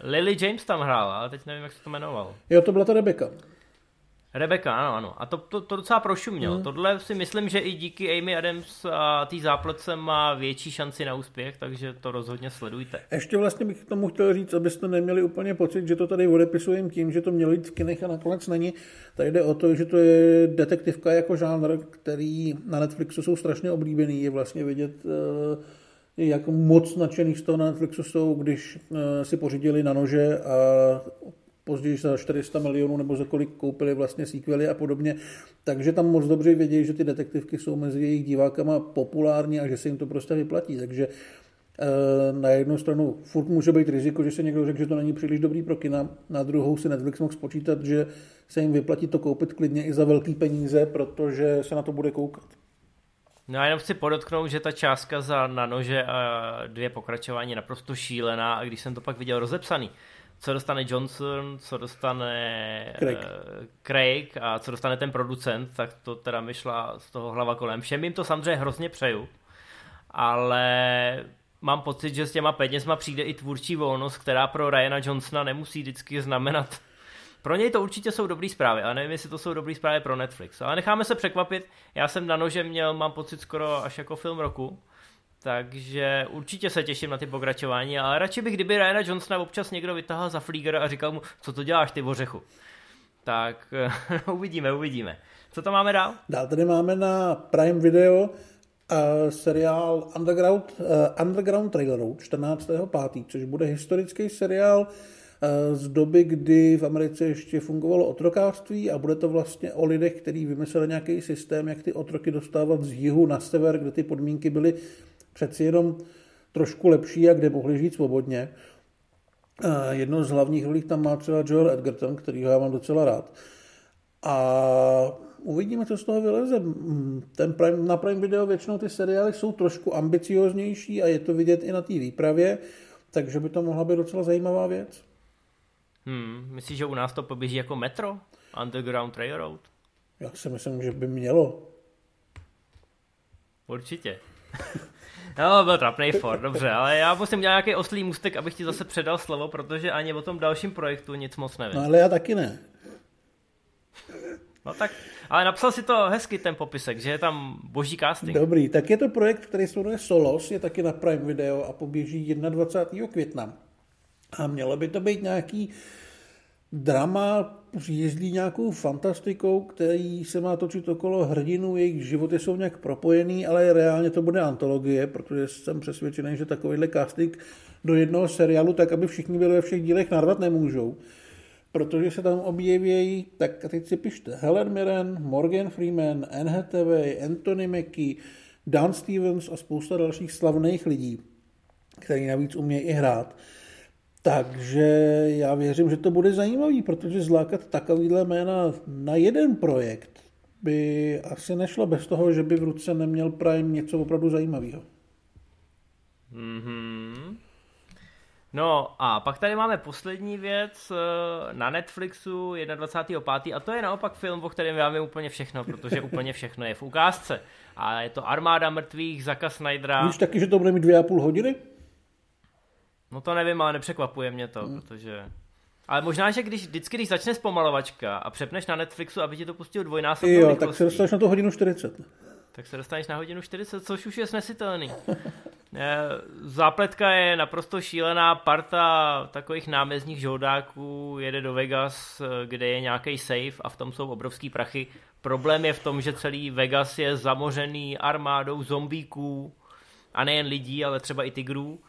Lily James tam hrála, ale teď nevím, jak se to jmenovalo. Jo, to byla ta Rebecca. Rebecca, ano, ano. A to, to, to docela prošumělo. Hmm. Tohle si myslím, že i díky Amy Adams a té záplece má větší šanci na úspěch, takže to rozhodně sledujte. Ještě vlastně bych tomu chtěl říct, abyste neměli úplně pocit, že to tady odepisujeme tím, že to mělo jít v kinech a nakonec není. Tady jde o to, že to je detektivka jako žánr, který na Netflixu jsou strašně oblíbený. Je vlastně vidět eh, jak moc nadšených z toho na Netflixu jsou, když eh, si pořídili na nože a později za 400 milionů nebo za kolik koupili vlastně sequely a podobně. Takže tam moc dobře vědí, že ty detektivky jsou mezi jejich divákama populární a že se jim to prostě vyplatí. Takže eh, na jednu stranu furt může být riziko, že se někdo řekne, že to není příliš dobrý pro kina, na druhou si Netflix mohl spočítat, že se jim vyplatí to koupit klidně i za velký peníze, protože se na to bude koukat. No a jenom chci podotknout, že ta částka za na nože a dvě pokračování je naprosto šílená a když jsem to pak viděl rozepsaný, co dostane Johnson, co dostane Craig. Uh, Craig a co dostane ten producent, tak to teda mi šla z toho hlava kolem. Všem jim to samozřejmě hrozně přeju, ale mám pocit, že s těma penězma přijde i tvůrčí volnost, která pro Ryana Johnsona nemusí vždycky znamenat pro něj to určitě jsou dobré zprávy, ale nevím, jestli to jsou dobré zprávy pro Netflix. Ale necháme se překvapit. Já jsem na nože měl, mám pocit, skoro až jako film roku. Takže určitě se těším na ty pokračování, ale radši bych, kdyby Ryana Johnsona občas někdo vytáhl za flíger a říkal mu, co to děláš ty ořechu. Tak [LAUGHS] uvidíme, uvidíme. Co to máme dál? Dál tady máme na Prime Video uh, seriál Underground, uh, Underground Railroad 14.5., což bude historický seriál uh, z doby, kdy v Americe ještě fungovalo otrokářství a bude to vlastně o lidech, kteří vymysleli nějaký systém, jak ty otroky dostávat z jihu na sever, kde ty podmínky byly přeci jenom trošku lepší a kde mohli žít svobodně. Jedno z hlavních rolí tam má třeba Joel Edgerton, který já mám docela rád. A uvidíme, co z toho vyleze. Ten Prime, na Prime Video většinou ty seriály jsou trošku ambicioznější a je to vidět i na té výpravě, takže by to mohla být docela zajímavá věc. Hmm, myslíš, že u nás to poběží jako metro? Underground Railroad? Já si myslím, že by mělo. Určitě. [LAUGHS] No, byl trapný for, dobře, ale já musím dělat nějaký oslý můstek, abych ti zase předal slovo, protože ani o tom dalším projektu nic moc nevím. No ale já taky ne. No tak, ale napsal si to hezky ten popisek, že je tam boží casting. Dobrý, tak je to projekt, který se jmenuje Solos, je taky na Prime Video a poběží 21. května. A mělo by to být nějaký drama jezdí nějakou fantastikou, který se má točit okolo hrdinů, jejich životy jsou nějak propojený, ale reálně to bude antologie, protože jsem přesvědčený, že takovýhle casting do jednoho seriálu, tak aby všichni byli ve všech dílech narvat nemůžou. Protože se tam objeví, tak teď si pište, Helen Mirren, Morgan Freeman, Anne Hathaway, Anthony Mackie, Dan Stevens a spousta dalších slavných lidí, který navíc umějí i hrát. Takže já věřím, že to bude zajímavý, protože zlákat takovýhle jména na jeden projekt by asi nešlo bez toho, že by v ruce neměl Prime něco opravdu zajímavého. Mm-hmm. No a pak tady máme poslední věc eh, na Netflixu 21.5. a to je naopak film, o kterém já vím úplně všechno, protože [LAUGHS] úplně všechno je v ukázce. A je to Armáda mrtvých Zaka Snydera. Víš taky, že to bude mít dvě a půl hodiny? No to nevím, ale nepřekvapuje mě to, hmm. protože... Ale možná, že když vždycky, když začne zpomalovačka a přepneš na Netflixu, aby ti to pustil dvojnásobnou Jo, rychlostí, tak se dostaneš na to hodinu 40. Tak se dostaneš na hodinu 40, což už je snesitelný. [LAUGHS] Eh, zápletka je naprosto šílená parta takových námezních žoldáků jede do Vegas, eh, kde je nějaký safe a v tom jsou obrovský prachy. Problém je v tom, že celý Vegas je zamořený armádou zombíků a nejen lidí, ale třeba i tigrů.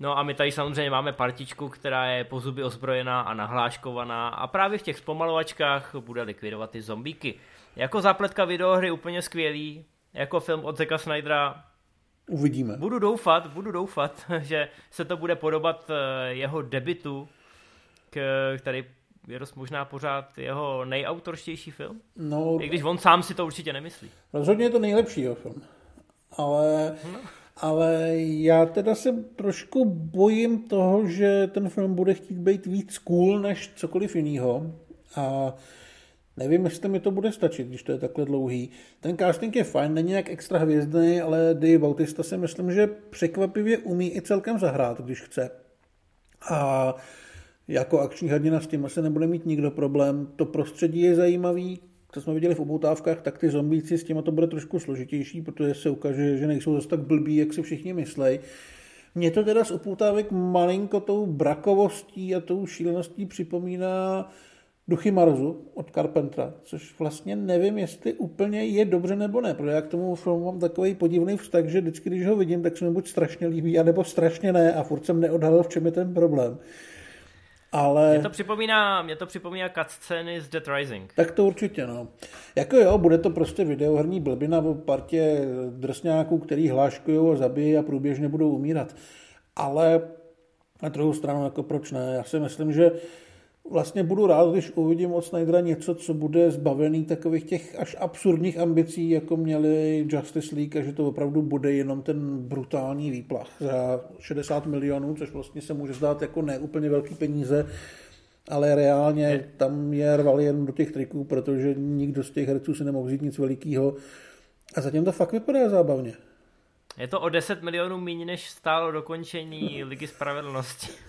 No a my tady samozřejmě máme partičku, která je po zuby ozbrojená a nahláškovaná a právě v těch zpomalovačkách bude likvidovat ty zombíky. Jako zápletka videohry úplně skvělý, jako film od Zeka Snydera Uvidíme. Budu doufat, budu doufat, [LAUGHS] že se to bude podobat eh, jeho debitu, který je dost možná pořád jeho nejautorštější film. No, I když on sám si to určitě nemyslí. Rozhodně je to nejlepší jeho film. Ale, no. Ale já teda se trošku bojím toho, že ten film bude chtít být víc cool než cokoliv jiného. A Nevím, jestli mi to bude stačit, když to je takhle dlouhý. Ten casting je fajn, není jak extra hvězdný, ale Dave Bautista si myslím, že překvapivě umí i celkem zahrát, když chce. A jako akční hrdina s tím asi nebude mít nikdo problém. To prostředí je zajímavý, to jsme viděli v oboutávkách, tak ty zombíci s těma to bude trošku složitější, protože se ukáže, že nejsou zase tak blbí, jak si všichni myslej. Mě to teda z upoutávek malinko tou brakovostí a tou šíleností připomíná Duchy Marzu od Carpentera, což vlastně nevím, jestli úplně je dobře nebo ne, protože já k tomu filmu mám takový podivný vztah, že vždycky, když ho vidím, tak se mi buď strašně líbí, anebo strašně ne a furt jsem neodhalil, v čem je ten problém. Ale... Mě to připomíná, mě to připomíná cutscény z Dead Rising. Tak to určitě, no. Jako jo, bude to prostě videoherní blbina o partě drsňáků, který hláškují a zabijí a průběžně budou umírat. Ale na druhou stranu, jako proč ne? Já si myslím, že vlastně budu rád, když uvidím od Snydera něco, co bude zbavený takových těch až absurdních ambicí, jako měli Justice League, a že to opravdu bude jenom ten brutální výplach za 60 milionů, což vlastně se může zdát jako neúplně velký peníze, ale reálně tam je rval jen do těch triků, protože nikdo z těch herců si nemohl vzít nic velikého. A zatím to fakt vypadá zábavně. Je to o 10 milionů méně, než stálo dokončení Ligy spravedlnosti.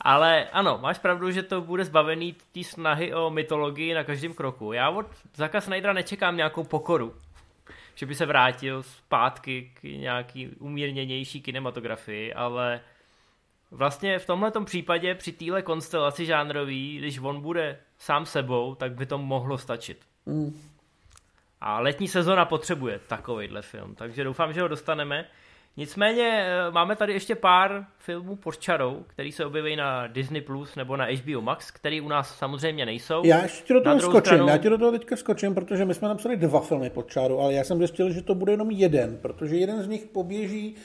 Ale ano, máš pravdu, že to bude zbavený té snahy o mytologii na každém kroku. Já od Zaka Snydera nečekám nějakou pokoru, že by se vrátil zpátky k nějaký umírněnější kinematografii, ale vlastně v tomhle případě při téhle konstelaci žánrový, když on bude sám sebou, tak by to mohlo stačit. Mm. A letní sezona potřebuje takovýhle film, takže doufám, že ho dostaneme. Nicméně eh, máme tady ještě pár filmů pod čarou, který se objeví na Disney Plus nebo na HBO Max, který u nás samozřejmě nejsou. Já ještě do toho skočím, stranu... já ti do toho teďka skočím, protože my jsme napsali dva filmy pod čarou, ale já jsem zjistil, že to bude jenom jeden, protože jeden z nich poběží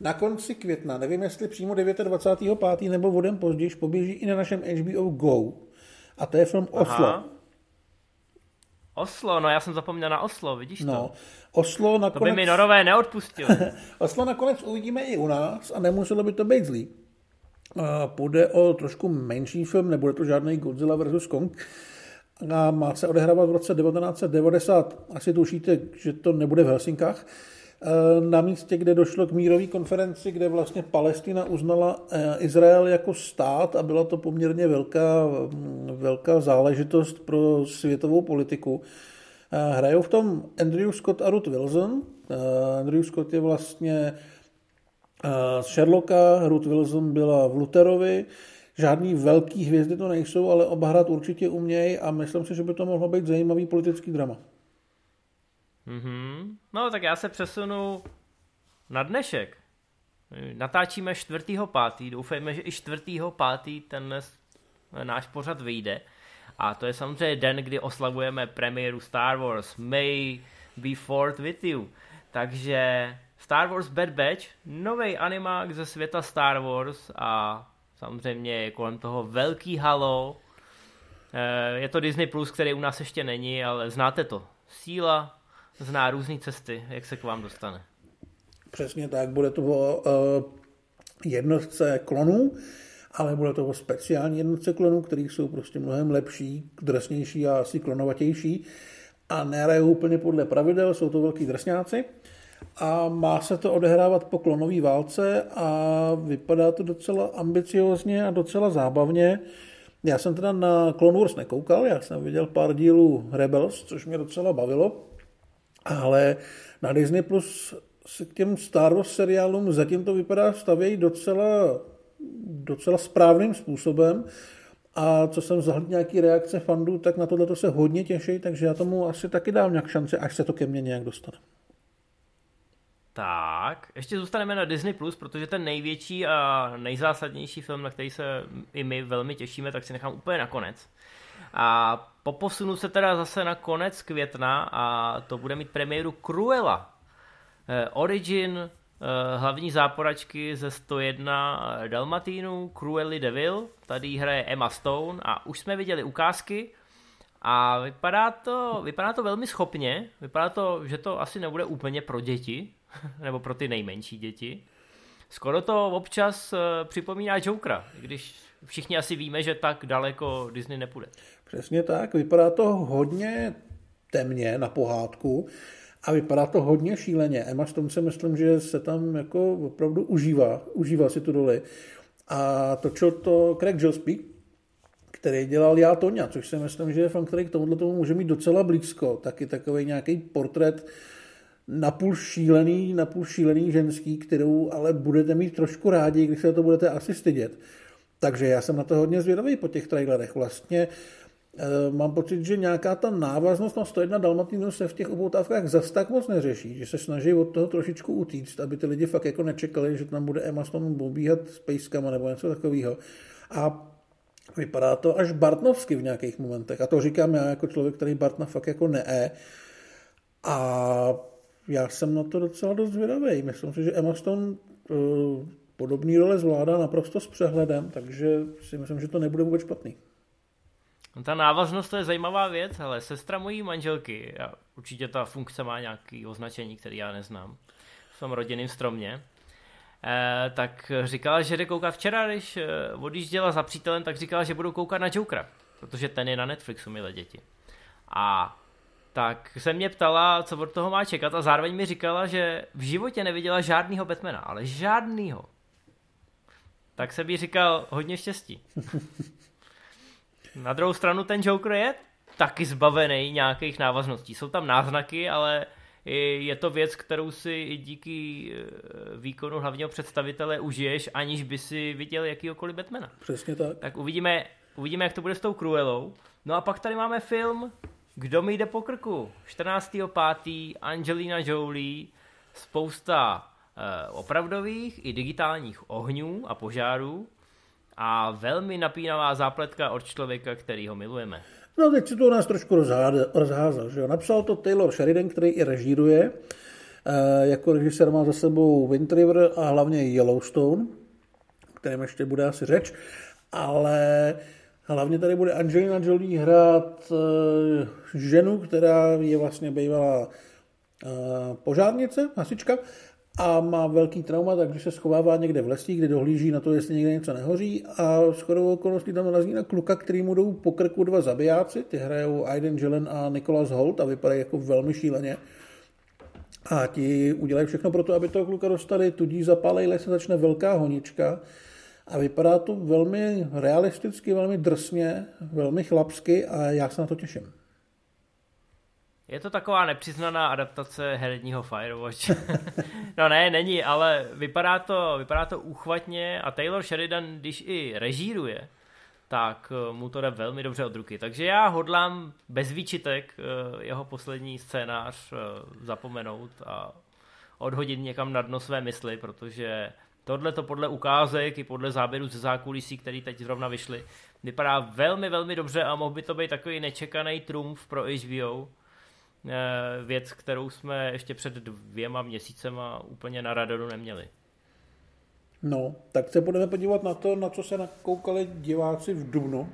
na konci května, nevím jestli přímo 29.5. nebo vodem později, poběží i na našem HBO Go. A to je film Oslo. Aha. Oslo, no já jsem zapomněl na Oslo, vidíš to? Oslo nakonec... To by mi norové neodpustili. [LAUGHS] Oslo nakonec uvidíme i u nás a nemuselo by to být zlý. Půjde o trošku menší film, nebude to žádný Godzilla vs. Kong. A má se odehrávat v roce 1990. Asi tušíte, že to nebude v Helsinkách. Na místě, kde došlo k mírové konferenci, kde vlastně Palestina uznala e, Izrael jako stát a byla to poměrně velká, velká záležitost pro světovou politiku. Hrajou v tom Andrew Scott a Ruth Wilson. Andrew Scott je vlastně z Sherlocka, Ruth Wilson byla v Lutherovi. žádný velký hvězdy to nejsou, ale oba hrát určitě umějí a myslím si, že by to mohlo být zajímavý politický drama. Mm-hmm. No tak já se přesunu na dnešek. Natáčíme 4.5. Doufejme, že i 4.5. ten náš pořad vyjde. A to je samozřejmě den, kdy oslavujeme premiéru Star Wars. May be forth with you. Takže Star Wars Bad Batch, nový animák ze světa Star Wars a samozřejmě je kolem toho velký halo. Eh, je to Disney+, Plus, který u nás ještě není, ale znáte to. Síla zná různé cesty, jak se k vám dostane. Přesně tak, bude to o uh, jednotce klonů, ale bude to o speciální jednotce klonů, který jsou prostě mnohem lepší, drsnější a asi klonovatější. A nehrajou úplně podle pravidel, jsou to velký drsňáci. A má se to odehrávat po klonové válce a vypadá to docela ambiciozně a docela zábavně. Já jsem teda na Clone Wars nekoukal, já jsem viděl pár dílů Rebels, což mě docela bavilo, ale na Disney Plus se k těm Star Wars seriálům zatím to vypadá stavějí docela, docela správným způsobem. A co jsem zahled nějaký reakce fandů, tak na tohle se hodně těší, takže já tomu asi taky dám nějak šanci, až se to ke mně nějak dostane. Tak, ještě zůstaneme na Disney+, Plus, protože ten největší a nejzásadnější film, na který se i my velmi těšíme, tak si nechám úplně nakonec. A poposunu se teda zase na konec května a to bude mít premiéru Cruella. Eh, Origin hlavní záporačky ze 101 Dalmatínů, Cruelly Devil, tady hraje Emma Stone a už jsme viděli ukázky a vypadá to, vypadá to velmi schopně, vypadá to, že to asi nebude úplně pro děti, [LAUGHS] nebo pro ty nejmenší děti. Skoro to občas uh, připomíná Jokera, když všichni asi víme, že tak daleko Disney nepůjde. Přesně tak, vypadá to hodně temně na pohádku a vypadá to hodně šíleně. Emma Stone si myslím, že se tam jako opravdu užívá, užívá si tu roli. A točil to Craig Gillespie, který dělal Já Tonya, což si myslím, že je fan, který k tomuhle tomu může mít docela blízko. Taky takový nějaký portrét napůl šílený, napůl šílený ženský, kterou ale budete mít trošku rádi, když se to budete asi stydět. Takže já jsem na to hodně zvědavý po těch trailerech. Vlastně e, mám pocit, že nějaká ta návaznost na 101 Dalmatinu se v těch upoutávkách zas tak moc neřeší, že se snaží od toho trošičku utíct, aby ty lidi fakt jako nečekali, že tam bude Emma Stone pobíhat s pejskama nebo něco takového. A vypadá to až Bartnovsky v nějakých momentech. A to říkám já jako člověk, který Bartna fakt jako ne. A já jsem na to docela dost zvědavý. Myslím si, že Emma Stone uh, podobný role zvládá naprosto s přehledem, takže si myslím, že to nebude vůbec špatný. No, ta návaznost to je zajímavá věc, ale sestra mojí manželky, já, určitě ta funkce má nějaký označení, který já neznám, v tom rodinném stromě, eh, tak říkala, že jde koukat včera, když eh, odjížděla za přítelem, tak říkala, že budou koukat na Jokera, protože ten je na Netflixu, milé děti. A tak se mě ptala, co od toho má čekat a zároveň mi říkala, že v životě neviděla žádného Batmana, ale žádnýho. Tak se mi říkal hodně štěstí. [LAUGHS] Na druhou stranu ten Joker je taky zbavený nějakých návazností. Jsou tam náznaky, ale je to věc, kterou si i díky eh, výkonu hlavního představitele užiješ, aniž by si viděl jakýhokoliv Batmana. Přesně tak. Tak uvidíme, uvidíme, jak to bude s tou Cruellou. No a pak tady máme film kdo mi jde po krku? 14.5. Angelina Jolie, spousta eh, opravdových i digitálních ohňů a požárů a velmi napínavá zápletka od člověka, který ho milujeme. No teď si to u nás trošku rozházal. Že jo? Napsal to Taylor Sheridan, který i režíruje. E, jako režisér má za sebou Wind River a hlavně Yellowstone, kterým ještě bude asi řeč. Ale Hlavně tady bude Angelina Jolie hrát uh, ženu, která je vlastně bývalá uh, požárnice, hasička, a má velký trauma, takže se schovává někde v lesích, kde dohlíží na to, jestli někde něco nehoří a shodou okolností tam narazí na kluka, který mu jdou po krku dva zabijáci, ty hrajou Aiden Jelen a Nicholas Holt a vypadají jako velmi šíleně. A ti udělají všechno pro to, aby toho kluka dostali, tudíž zapálejí les začne velká honička a vypadá to velmi realisticky, velmi drsně, velmi chlapsky a já se na to těším. Je to taková nepřiznaná adaptace herního Firewatch. [LAUGHS] no ne, není, ale vypadá to, vypadá to úchvatně a Taylor Sheridan, když i režíruje, tak eh, mu to jde velmi dobře od ruky. Takže já hodlám bez výčitek eh, jeho poslední scénář eh, zapomenout a odhodit někam na dno své mysli, protože tohle to podle ukázek i podle záběrů ze zákulisí, který teď zrovna vyšly, vypadá velmi, velmi dobře a mohl by to být takový nečekaný trumf pro HBO. Věc, kterou jsme ještě před dvěma měsícema úplně na radaru neměli. No, tak se budeme podívat na to, na co se nakoukali diváci v Dubnu.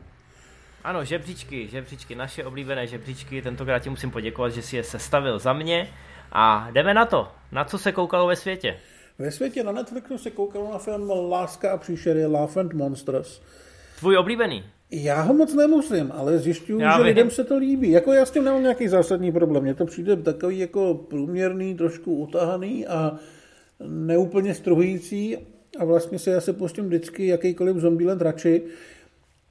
Ano, žebříčky, žebříčky, naše oblíbené žebříčky. Tentokrát ti musím poděkovat, že si je sestavil za mě. A jdeme na to. Na co se koukalo ve světě? Ve světě na Netflixu se koukalo na film Láska a příšery Love and Monsters. Tvůj oblíbený? Já ho moc nemusím, ale zjišťuju, že vím. lidem se to líbí. Jako já s tím nemám nějaký zásadní problém. Mně to přijde takový jako průměrný, trošku utahaný a neúplně struhující a vlastně si asi pustím vždycky jakýkoliv Zombieland radši,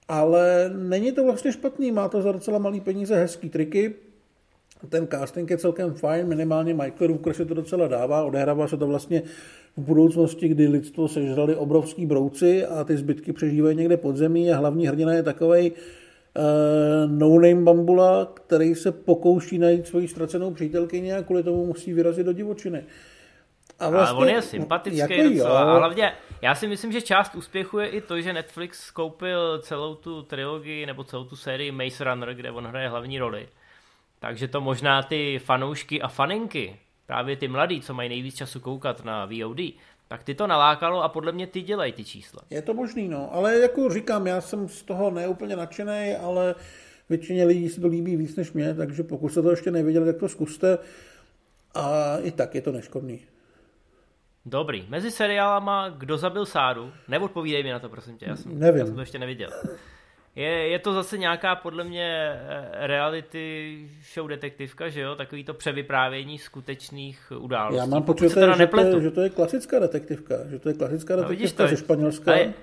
ale není to vlastně špatný, má to za docela malý peníze hezký triky, ten casting je celkem fajn, minimálně Michael Rooker se to docela dává, odehrává se to vlastně v budoucnosti, kdy lidstvo sežrali obrovský brouci a ty zbytky přežívají někde pod zemí a hlavní hrdina je takovej uh, no-name bambula, který se pokouší najít svoji ztracenou přítelkyni a kvůli tomu musí vyrazit do divočiny. A vlastně, ale on je sympatický jako docela. A hlavně, já si myslím, že část úspěchu je i to, že Netflix koupil celou tu trilogii nebo celou tu sérii Maze Runner, kde on hraje hlavní roli. Takže to možná ty fanoušky a faninky, právě ty mladí, co mají nejvíc času koukat na VOD, tak ty to nalákalo a podle mě ty dělají ty čísla. Je to možný, no. Ale jako říkám, já jsem z toho neúplně nadšený, ale většině lidí se to líbí víc než mě, takže pokud jste to ještě neviděli, tak to zkuste. A i tak je to neškodný. Dobrý. Mezi seriálama Kdo zabil Sáru? Neodpovídej mi na to, prosím tě. Já jsem, Nevím. Já jsem to ještě neviděl. Je, je to zase nějaká, podle mě, eh, reality show detektivka, že jo? Takový to převyprávění skutečných událostí. Já mám pocit, že, to je, že to je klasická detektivka, že to je klasická no, detektivka no, ze Španělska. Je,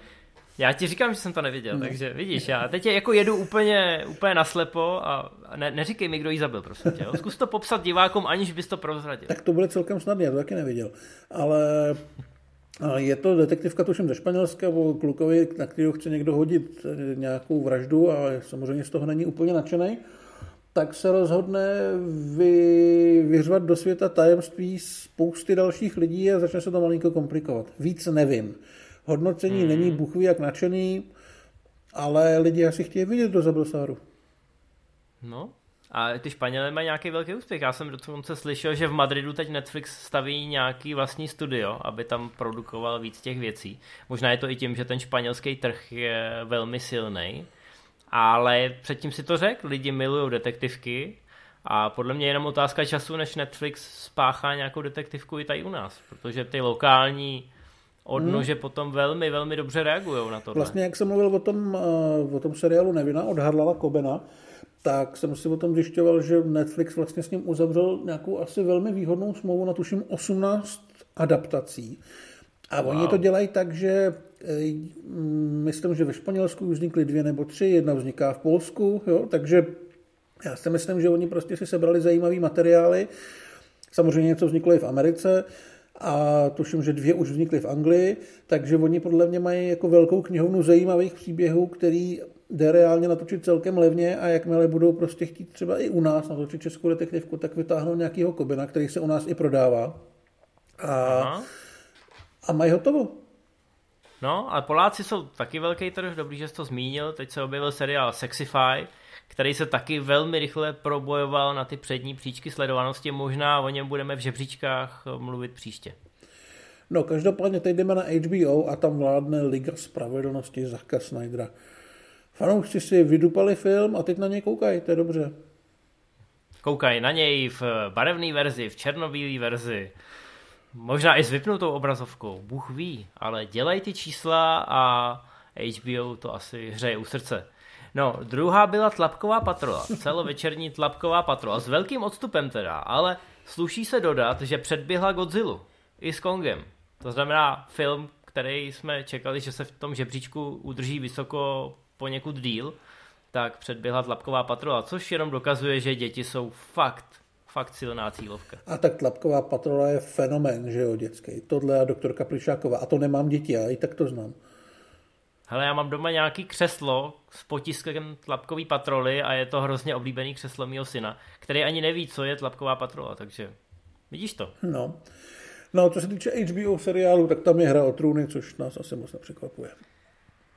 já ti říkám, že jsem to neviděl, no. takže vidíš, já teď jako jedu úplně, úplně naslepo a ne, neříkej mi, kdo ji zabil, prosím tě. Jo? Zkus to popsat divákům, aniž bys to prozradil. Tak to bude celkem snadné, já to taky neviděl. Ale je to detektivka, tuším ze Španělska, o klukovi, na kterého chce někdo hodit eh, nějakou vraždu a samozřejmě z toho není úplně nadšený, tak se rozhodne vy, vyřvat do světa tajemství spousty dalších lidí a začne se to malinko komplikovat. Víc nevím. Hodnocení hmm. není buchví jak nadšený, ale lidi asi chtějí vidět do Zabrosáru. No, a ty Španělé mají nějaký velký úspěch. Já jsem dokonce slyšel, že v Madridu teď Netflix staví nějaký vlastní studio, aby tam produkoval víc těch věcí. Možná je to i tím, že ten španělský trh je velmi silný. Ale předtím si to řekl, lidi milují detektivky a podle mě je jenom otázka času, než Netflix spáchá nějakou detektivku i tady u nás, protože ty lokální odnože hmm. potom velmi, velmi dobře reagují na to. Vlastně, jak jsem mluvil o tom, eh, o tom seriálu Nevina od Harlala Kobena, tak jsem si o tom zjišťoval, že Netflix vlastně s ním uzavřel nějakou asi velmi výhodnou smlouvu na tuším 18 adaptací. A wow. oni to dělají tak, že eh, myslím, že ve Španělsku vznikly dvě nebo tři, jedna vzniká v Polsku, jo, takže já si myslím, že oni prostě si sebrali zajímavý materiály. Samozřejmě něco vzniklo i v Americe, a tuším, že dvě už vznikly v Anglii, takže oni podle mě mají jako velkou knihovnu zajímavých příběhů, který jde reálně natočit celkem levně a jakmile budou prostě chtít třeba i u nás natočit českou detektivku, tak vytáhnou nějakýho kobina, který se u nás i prodává. A, a mají hotovo. No a Poláci jsou taky velký trh, dobrý, že jsi to zmínil, teď se objevil seriál Sexify, který se taky velmi rychle probojoval na ty přední příčky sledovanosti. Možná o něm budeme v žebříčkách mluvit příště. No, každopádně teď jdeme na HBO a tam vládne Liga spravedlnosti Zaka Snydera. Fanoušci si vydupali film a teď na něj koukají, to je dobře. Koukají na něj v barevné verzi, v černobílé verzi, možná i s vypnutou obrazovkou, Bůh ví, ale dělají ty čísla a HBO to asi hřeje u srdce. No, druhá byla Tlapková patrola, celovečerní Tlapková patrola, s velkým odstupem teda, ale sluší se dodat, že předběhla Godzilla i s Kongem. To znamená film, který jsme čekali, že se v tom žebříčku udrží vysoko poněkud díl, tak předběhla Tlapková patrola, což jenom dokazuje, že děti jsou fakt fakt silná cílovka. A tak Tlapková patrola je fenomén, že jo, dětský. Tohle a doktorka Plišáková. A to nemám děti, a i tak to znám. Hele, já mám doma nějaký křeslo s potiskem tlapkový patroly a je to hrozně oblíbený křeslo mého syna, který ani neví, co je tlapková patrola, takže vidíš to. No. No, co se týče HBO seriálu, tak tam je hra o trůny, což nás asi moc nepřekvapuje.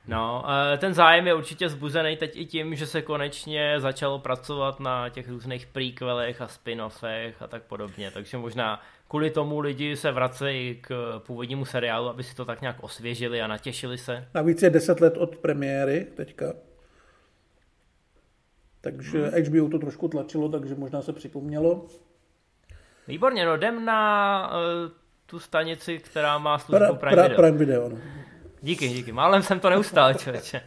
No, ten zájem je určitě zbuzený teď i tím, že se konečně začalo pracovat na těch různých prequelech a spin-offech a tak podobně, takže možná kvůli tomu lidi se vracejí k původnímu seriálu, aby si to tak nějak osvěžili a natěšili se. Navíc je 10 let od premiéry teďka. Takže hmm. HBO to trošku tlačilo, takže možná se připomnělo. Výborně, no jdem na uh, tu stanici, která má službu pra, Prime pra, Video. Prime Video, no. Díky, díky. Málem jsem to neustál, člověče.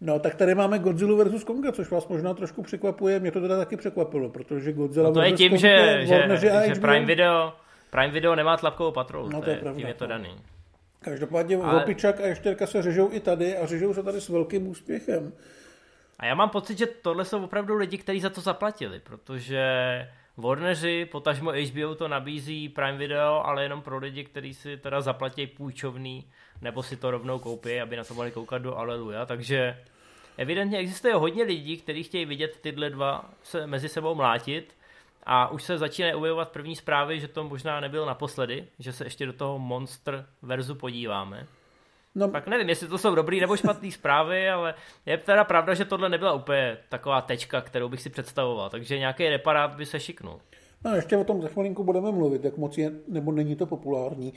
No, tak tady máme Godzilla versus Konga, což vás možná trošku překvapuje. Mě to teda taky překvapilo, protože Godzilla no to je tím, Konga, že, že, že Prime Video, Prime Video nemá tlapkovou patrolu, no, to, je, pravda, tím je to no. daný. Každopádně Ale... Opičak a Ještěrka se řežou i tady a řežou se tady s velkým úspěchem. A já mám pocit, že tohle jsou opravdu lidi, kteří za to zaplatili, protože Warneri, potažmo HBO to nabízí Prime Video, ale jenom pro lidi, kteří si teda zaplatí půjčovný, nebo si to rovnou koupí, aby na to mohli koukat do Aleluja, takže evidentně existuje hodně lidí, kteří chtějí vidět tyhle dva se mezi sebou mlátit a už se začínají objevovat první zprávy, že to možná nebyl naposledy, že se ještě do toho Monster verzu podíváme. No. Tak nevím, jestli to jsou dobrý nebo špatné zprávy, ale je teda pravda, že tohle nebyla úplně taková tečka, kterou bych si představoval, takže nějaký reparát by se šiknul. No ještě o tom za chvilinku budeme mluvit, jak moc je, nebo není to populární.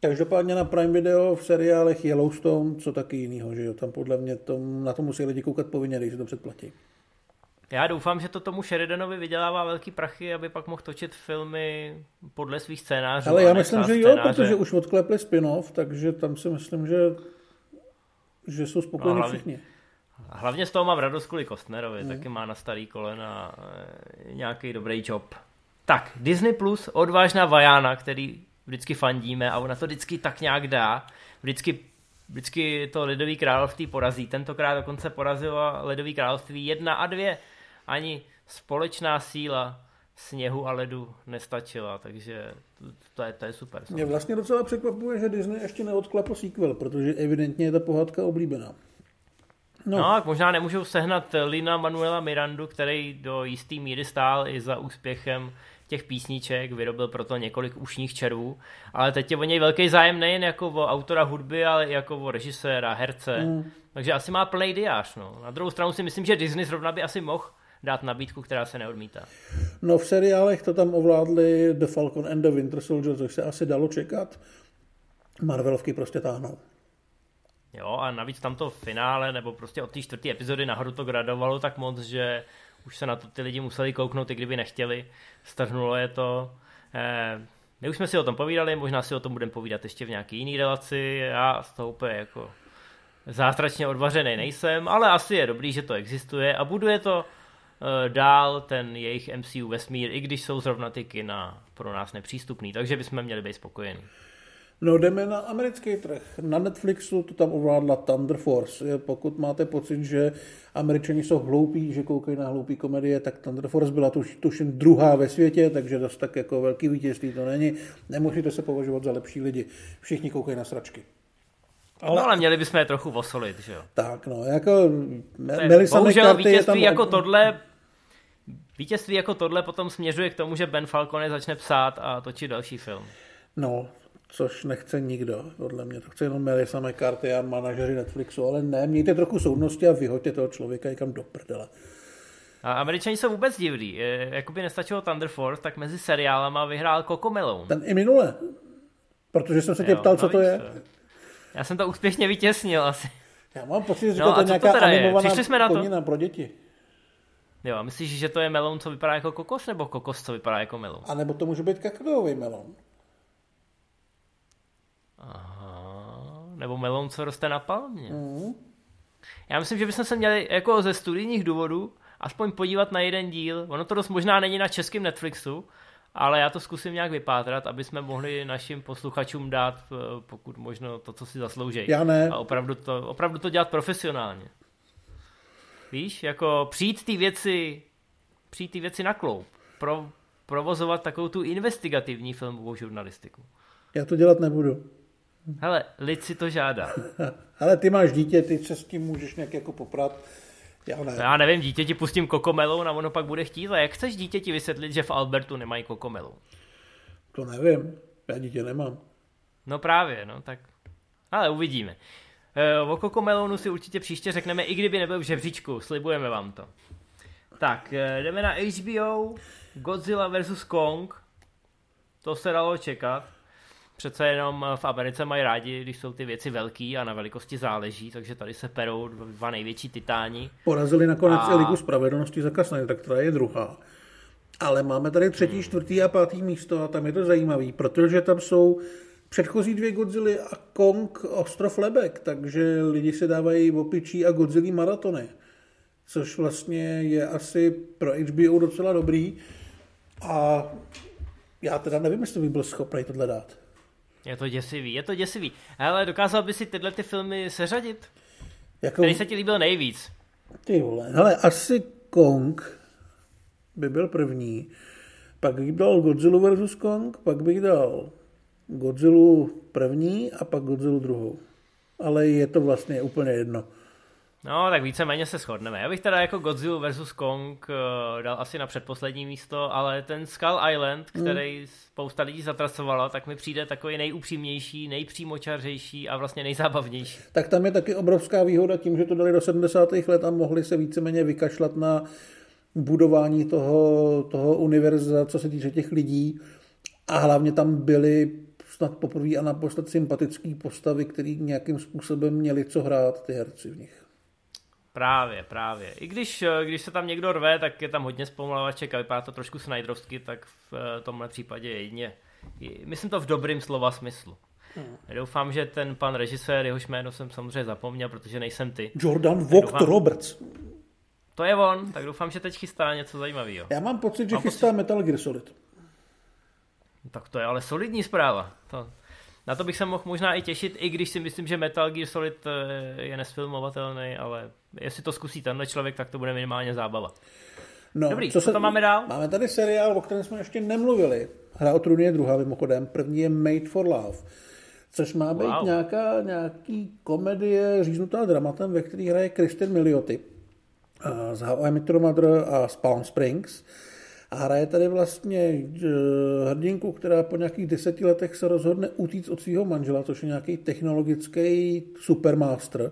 Každopádně na Prime Video v seriálech Yellowstone, co taky jinýho, že jo, tam podle mě tom, na to musí lidi koukat povinně, když se to předplatí. Já doufám, že to tomu Sheridanovi vydělává velký prachy, aby pak mohl točit filmy podle svých scénářů. Ale já myslím, že jo, scénáře. protože už odklepli spin-off, takže tam si myslím, že, že jsou spokojení no, hlavně, všichni. Hlavně z toho mám radost kvůli Kostnerovi, hmm. taky má na starý kolena eh, nějaký dobrý job. Tak, Disney Plus, odvážná Vajana, který vždycky fandíme a ona to vždycky tak nějak dá. Vždycky vždycky to Ledový království porazí. Tentokrát dokonce porazilo Ledový království jedna a dvě ani společná síla sněhu a ledu nestačila, takže to, to, je, to je super. Mě vlastně docela překvapuje, že Disney ještě neodklepl sequel, protože evidentně je ta pohádka oblíbená. No. no, možná nemůžou sehnat Lina Manuela Mirandu, který do jistý míry stál i za úspěchem těch písniček, vyrobil proto několik ušních červů, ale teď je o něj velký zájem nejen jako o autora hudby, ale i jako o režiséra, herce, mm. takže asi má plný diář. No. Na druhou stranu si myslím, že Disney zrovna by asi mohl dát nabídku, která se neodmítá. No v seriálech to tam ovládli The Falcon and the Winter Soldier, což se asi dalo čekat. Marvelovky prostě táhnou. Jo, a navíc tam to finále, nebo prostě od té čtvrté epizody nahoru to gradovalo tak moc, že už se na to ty lidi museli kouknout, i kdyby nechtěli. Strhnulo je to. Eh, my už jsme si o tom povídali, možná si o tom budeme povídat ještě v nějaký jiný relaci. Já z toho úplně jako zázračně odvařený nejsem, ale asi je dobrý, že to existuje a buduje to dál ten jejich MCU vesmír, i když jsou zrovna ty kina pro nás nepřístupný, takže bychom měli být spokojení. No jdeme na americký trh. Na Netflixu to tam ovládla Thunder Force. Pokud máte pocit, že američani jsou hloupí, že koukají na hloupý komedie, tak Thunder Force byla tuž, tuším druhá ve světě, takže dost tak jako velký vítězství to není. Nemůžete se považovat za lepší lidi. Všichni koukají na sračky. Ale, no ale měli bychom je trochu vosolit, že jo? Tak no, jako Melissa Bohužel vítězství tam... jako tohle Vítězství jako tohle potom směřuje k tomu, že Ben Falcone začne psát a točit další film. No, což nechce nikdo, podle mě. To chce jenom Melissa McCarthy a manažeři Netflixu, ale ne, mějte trochu soudnosti a vyhoďte toho člověka někam do prdele. A američani jsou vůbec divní. Jakoby nestačilo Thunder Force, tak mezi seriálama vyhrál Coco Melon. Ten i minule. Protože jsem se tě jo, ptal, co to je. Já jsem to úspěšně vytěsnil asi. Já mám pocit, že no, to je nějaká to animovaná jsme na to? pro děti. Jo, a myslíš, že to je melon, co vypadá jako kokos, nebo kokos, co vypadá jako melon? A nebo to může být kakaový melon. Aha, nebo melon, co roste na palmě. Mm. Já myslím, že bychom se měli jako ze studijních důvodů aspoň podívat na jeden díl. Ono to dost možná není na českém Netflixu, ale já to zkusím nějak vypátrat, aby jsme mohli našim posluchačům dát eh, pokud možno to, co si zaslouží. Já ne. A opravdu to, opravdu to dělat profesionálně. Víš, jako přijít ty věci přijít ty věci na kloup. Pro, provozovat takovou tu investigativní filmovou žurnalistiku. Já to dělat nebudu. Hele, lid si to žádá. [LAUGHS] Ale ty máš dítě, ty se s tím můžeš nějak jako poprat. Já, ne. Já nevím, dítě ti pustím kokomelou a ono pak bude chtít. A jak chceš dítě ti vysvětlit, že v Albertu nemají kokomelu? To nevím. Já dítě nemám. No právě, no tak. Ale uvidíme. E, o kokomelonu si určitě příště řekneme, i kdyby nebyl v žebříčku. Slibujeme vám to. Tak, e, jdeme na HBO. Godzilla vs. Kong. To se dalo čekat. Přece jenom v Americe mají rádi, když jsou ty věci velký a na velikosti záleží, takže tady se perou dva největší titáni. Porazili nakonec a... Ligu spravedlnosti za Kasnej, tak to je druhá. Ale máme tady třetí, hmm. čtvrtý a pátý místo a tam je to zajímavý, protože tam jsou předchozí dvě Godzilla a Kong ostrov Lebek, takže lidi se dávají opičí a Godzilla maratony, což vlastně je asi pro HBO docela dobrý a já teda nevím, jestli bych byl schopný tohle dát. Je to děsivý, je to děsivý. Ale dokázal by si tyhle ty filmy seřadit? Jako... Který se ti líbil nejvíc? Ty vole, hele, asi Kong by byl první. Pak bych dal Godzilla vs. Kong, pak bych dal Godzilla první a pak Godzilla druhou. Ale je to vlastně úplně jedno. No, tak víceméně se shodneme. Já bych teda jako Godzilla vs. Kong uh, dal asi na předposlední místo, ale ten Skull Island, hmm. který mm. spousta lidí zatracovala, tak mi přijde takový nejupřímnější, nejpřímočařejší a vlastně nejzábavnější. Tak tam je taky obrovská výhoda tím, že to dali do 70. let a mohli se víceméně vykašlat na budování toho, toho univerza, co se týče těch lidí. A hlavně tam byly snad poprvé a naposled sympatické postavy, které nějakým způsobem měli co hrát, ty herci v nich. Právě, právě. I když, eh, když se tam někdo rve, tak je tam hodně zpomalovaček a vypadá to trošku Snyderovsky, tak v eh, tomhle případě jedině. Myslím to v dobrým slova smyslu. Hmm. Doufám, že ten pan režisér, jehož jméno jsem samozřejmě zapomněl, protože nejsem ty. Jordan Vogt Roberts. To je on, tak doufám, že teď chystá něco zajímavého. Já mám pocit, že mám chystá pocit... Metal Gear Solid. Tak to je ale solidní zpráva. To, na to bych se mohl možná i těšit, i když si myslím, že Metal Gear Solid eh, je nesfilmovatelný, ale jestli to zkusí tenhle člověk, tak to bude minimálně zábava. No, Dobrý, co, co se, tam máme dál? Máme tady seriál, o kterém jsme ještě nemluvili. Hra o trůny je druhá mimochodem. První je Made for Love. Což má být wow. nějaká, nějaký komedie říznutá dramatem, ve který hraje Kristen Milioti z How I Met Your Mother a z Palm Springs. A hraje tady vlastně eh, hrdinku, která po nějakých deseti letech se rozhodne utíct od svého manžela, což je nějaký technologický supermaster,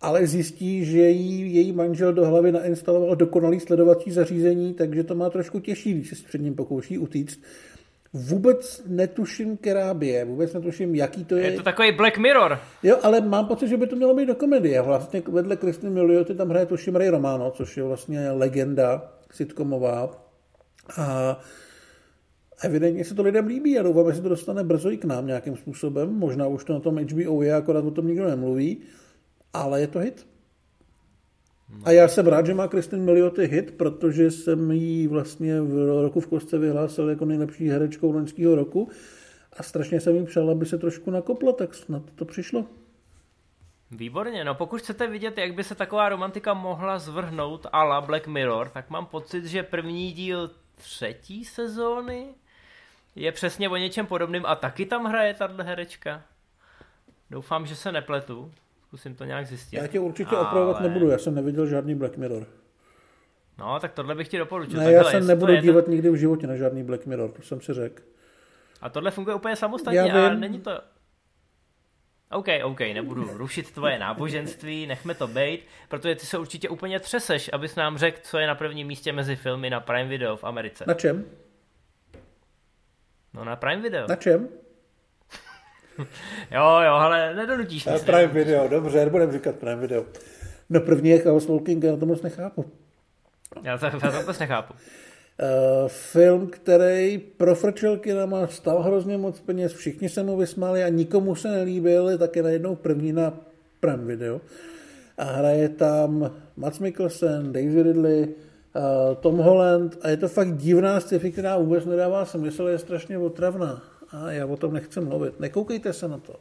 ale zjistí, že jí, její manžel do hlavy nainstaloval dokonalý sledovací zařízení, takže to má trošku těžší, když se před ním pokouší utíct. Vůbec netuším, která by je, vůbec netuším, jaký to je. Je to takový Black Mirror. Jo, ale mám pocit, že by to mělo být do komedie. Vlastně vedle Kristiny Milioty tam hraje tuším Ray Romano, což je vlastně legenda sitcomová. A evidentně se to lidem líbí a doufám, že se to dostane brzo i k nám nějakým způsobem. Možná už to na tom HBO je, akorát o tom nikdo nemluví, ale je to hit. No. A já jsem rád, že má Kristin Milioty hit, protože jsem ji vlastně v roku v kostce vyhlásil jako nejlepší herečkou loňského roku a strašně jsem jí přál, aby se trošku nakopla, tak snad to přišlo. Výborně, no pokud chcete vidět, jak by se taková romantika mohla zvrhnout a la Black Mirror, tak mám pocit, že první díl třetí sezóny je přesně o něčem podobným a taky tam hraje tahle herečka. Doufám, že se nepletu. Zkusím to nějak zjistit. Já tě určitě Ale... opravovat nebudu, já jsem neviděl žádný Black Mirror. No, tak tohle bych ti doporučil. Ne, tak já se nebudu dívat to... nikdy v životě na žádný Black Mirror, to jsem si řekl. A tohle funguje úplně samostatně a není to... OK, OK, nebudu rušit tvoje náboženství, nechme to být, protože ty se určitě úplně třeseš, abys nám řekl, co je na prvním místě mezi filmy na Prime Video v Americe. Na čem? No na Prime Video. Na čem? [LAUGHS] jo, jo, ale nedonutíš mě. Prime Video, dobře, nebudem říkat Prime Video. No první je Chaos Walking, já to moc nechápu. Já to, já to moc nechápu. Uh, film, který profrčel kinama, stal hrozně moc peněz, všichni se mu vysmáli a nikomu se nelíbil, je také najednou první na Prime Video. A hraje tam Mats Mikkelsen, Daisy Ridley, uh, Tom Holland a je to fakt divná sci která vůbec nedává smysl, je strašně otravná. A já o tom nechci mluvit. Nekoukejte se na to.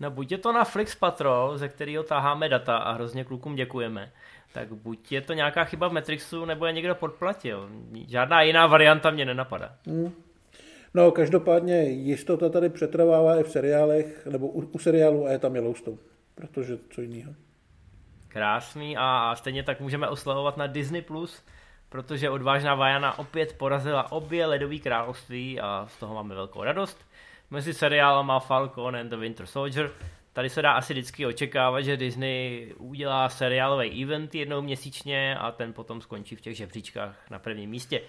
No buď je to na Flix Patrol, ze kterého taháme data a hrozně klukům děkujeme, tak buď je to nějaká chyba v Matrixu, nebo je někdo podplatil. Žádná jiná varianta mě nenapadá. Hmm. No, každopádně jistota tady přetrvává i v seriálech, nebo u, u seriálu a je tam Yellowstone, protože co jiného. Krásný a stejně tak můžeme oslavovat na Disney+, Plus, protože odvážná Vajana opět porazila obě ledové království a z toho máme velkou radost. Mezi seriálama Falcon and the Winter Soldier tady se dá asi vždycky očekávat, že Disney udělá seriálový event jednou měsíčně a ten potom skončí v těch žebříčkách na prvním místě.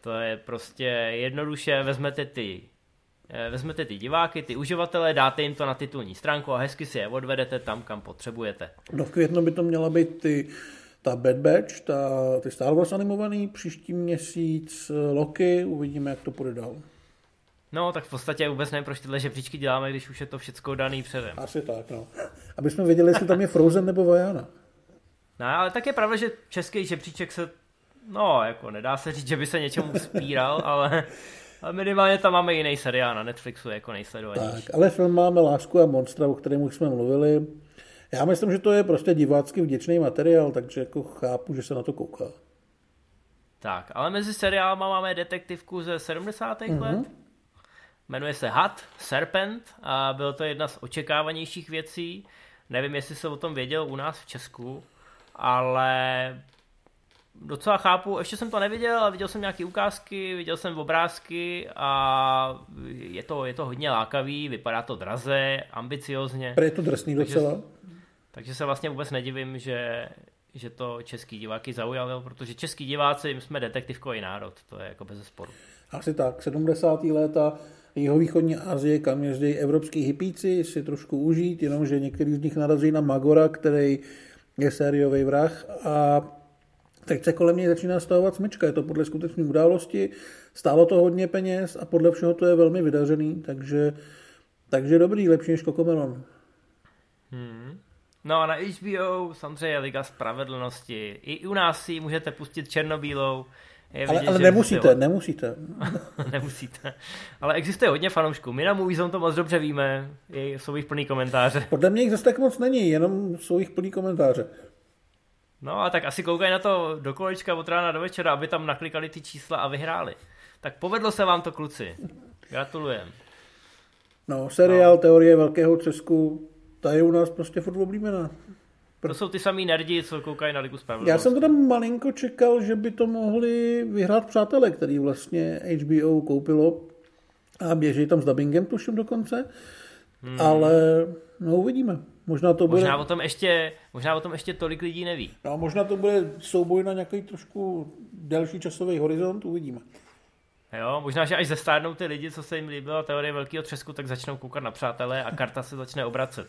To je prostě jednoduše, vezmete ty eh, vezmete ty diváky, ty uživatele, dáte jim to na titulní stránku a hezky si je odvedete tam, kam potřebujete. No v květnu by to měla být ty, ta Bad Batch, ta, ty Star Wars animovaný, příští měsíc eh, Loki, uvidíme, jak to půjde dál. No, tak v podstatě vůbec nevím, proč tyhle žebříčky děláme, když už je to všechno daný předem. Asi tak, no. Aby jsme věděli, jestli tam je Frozen nebo Vajana. No, ale tak je pravda, že český žebříček se, no, jako nedá se říct, že by se něčemu spíral, [LAUGHS] ale, ale minimálně tam máme jiný seriál na Netflixu jako nejsledovanější. Tak, ale film máme Lásku a monstra, o kterém už jsme mluvili. Já myslím, že to je prostě divácky vděčný materiál, takže jako chápu, že se na to kouká. Tak, ale mezi seriálama máme detektivku ze 70. Mm-hmm. let, Jmenuje se Hat, Serpent a bylo to jedna z očekávanějších věcí. Nevím, jestli se o tom věděl u nás v Česku, ale docela chápu, ještě jsem to neviděl, ale viděl jsem nějaké ukázky, viděl jsem obrázky a je to, je to hodně lákavý, vypadá to draze, ambiciozně. Je to drsný docela. Takže, takže se vlastně vůbec nedivím, že, že to český diváky zaujalo, protože český diváci, my jsme detektivkový národ, to je jako bez sporu. Asi tak, 70. léta jihovýchodní Asie, kam jezdí evropský hypíci, si trošku užít, jenomže některý z nich narazí na Magora, který je sériový vrah a teď se kolem něj začíná stavovat smyčka. Je to podle skutečné události, stálo to hodně peněz a podle všeho to je velmi vydařený, takže, takže dobrý, lepší než Kokomelon. Hmm. No a na HBO samozřejmě Liga spravedlnosti. I u nás si můžete pustit černobílou, je ale, vidět, ale nemusíte, ho... nemusíte. [LAUGHS] nemusíte. Ale existuje hodně fanoušků. My na Moviezone to moc dobře víme. Jsou jich plný komentáře. [LAUGHS] Podle mě jich zase tak moc není, jenom jsou jich plný komentáře. No a tak asi koukají na to do kolečka od rána do večera, aby tam naklikali ty čísla a vyhráli. Tak povedlo se vám to, kluci. Gratulujem. No, seriál no. Teorie velkého třesku, ta je u nás prostě furt oblíbená. To jsou ty samý nerdi, co koukají na Ligu spravedlnosti. Já jsem teda malinko čekal, že by to mohli vyhrát přátelé, který vlastně HBO koupilo a běží tam s dubbingem, tuším dokonce. Hmm. Ale no uvidíme. Možná to možná bude... O tom ještě, možná o tom ještě tolik lidí neví. No, možná to bude souboj na nějaký trošku delší časový horizont, uvidíme. Jo, možná, že až zestárnou ty lidi, co se jim líbila teorie velkého třesku, tak začnou koukat na přátelé a karta se začne obracet.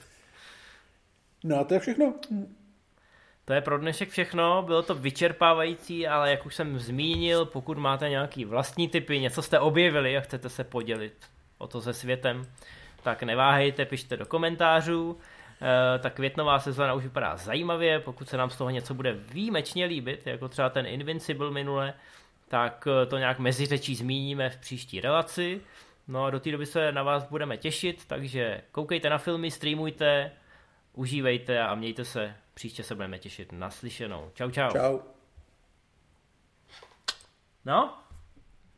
No a to je všechno. To je pro dnešek všechno, bylo to vyčerpávající, ale jak už jsem zmínil, pokud máte nějaký vlastní typy, něco jste objevili a chcete se podělit o to se světem, tak neváhejte, pište do komentářů. E, ta květnová sezóna už vypadá zajímavě, pokud se nám z toho něco bude výjimečně líbit, jako třeba ten Invincible minule, tak eh, to nějak mezi řečí zmíníme v příští relaci. No a do té doby se na vás budeme těšit, takže koukejte na filmy, streamujte, Užívejte a mějte se. Příště se budeme těšit. Naslyšenou. Čau, čau. Čau. No,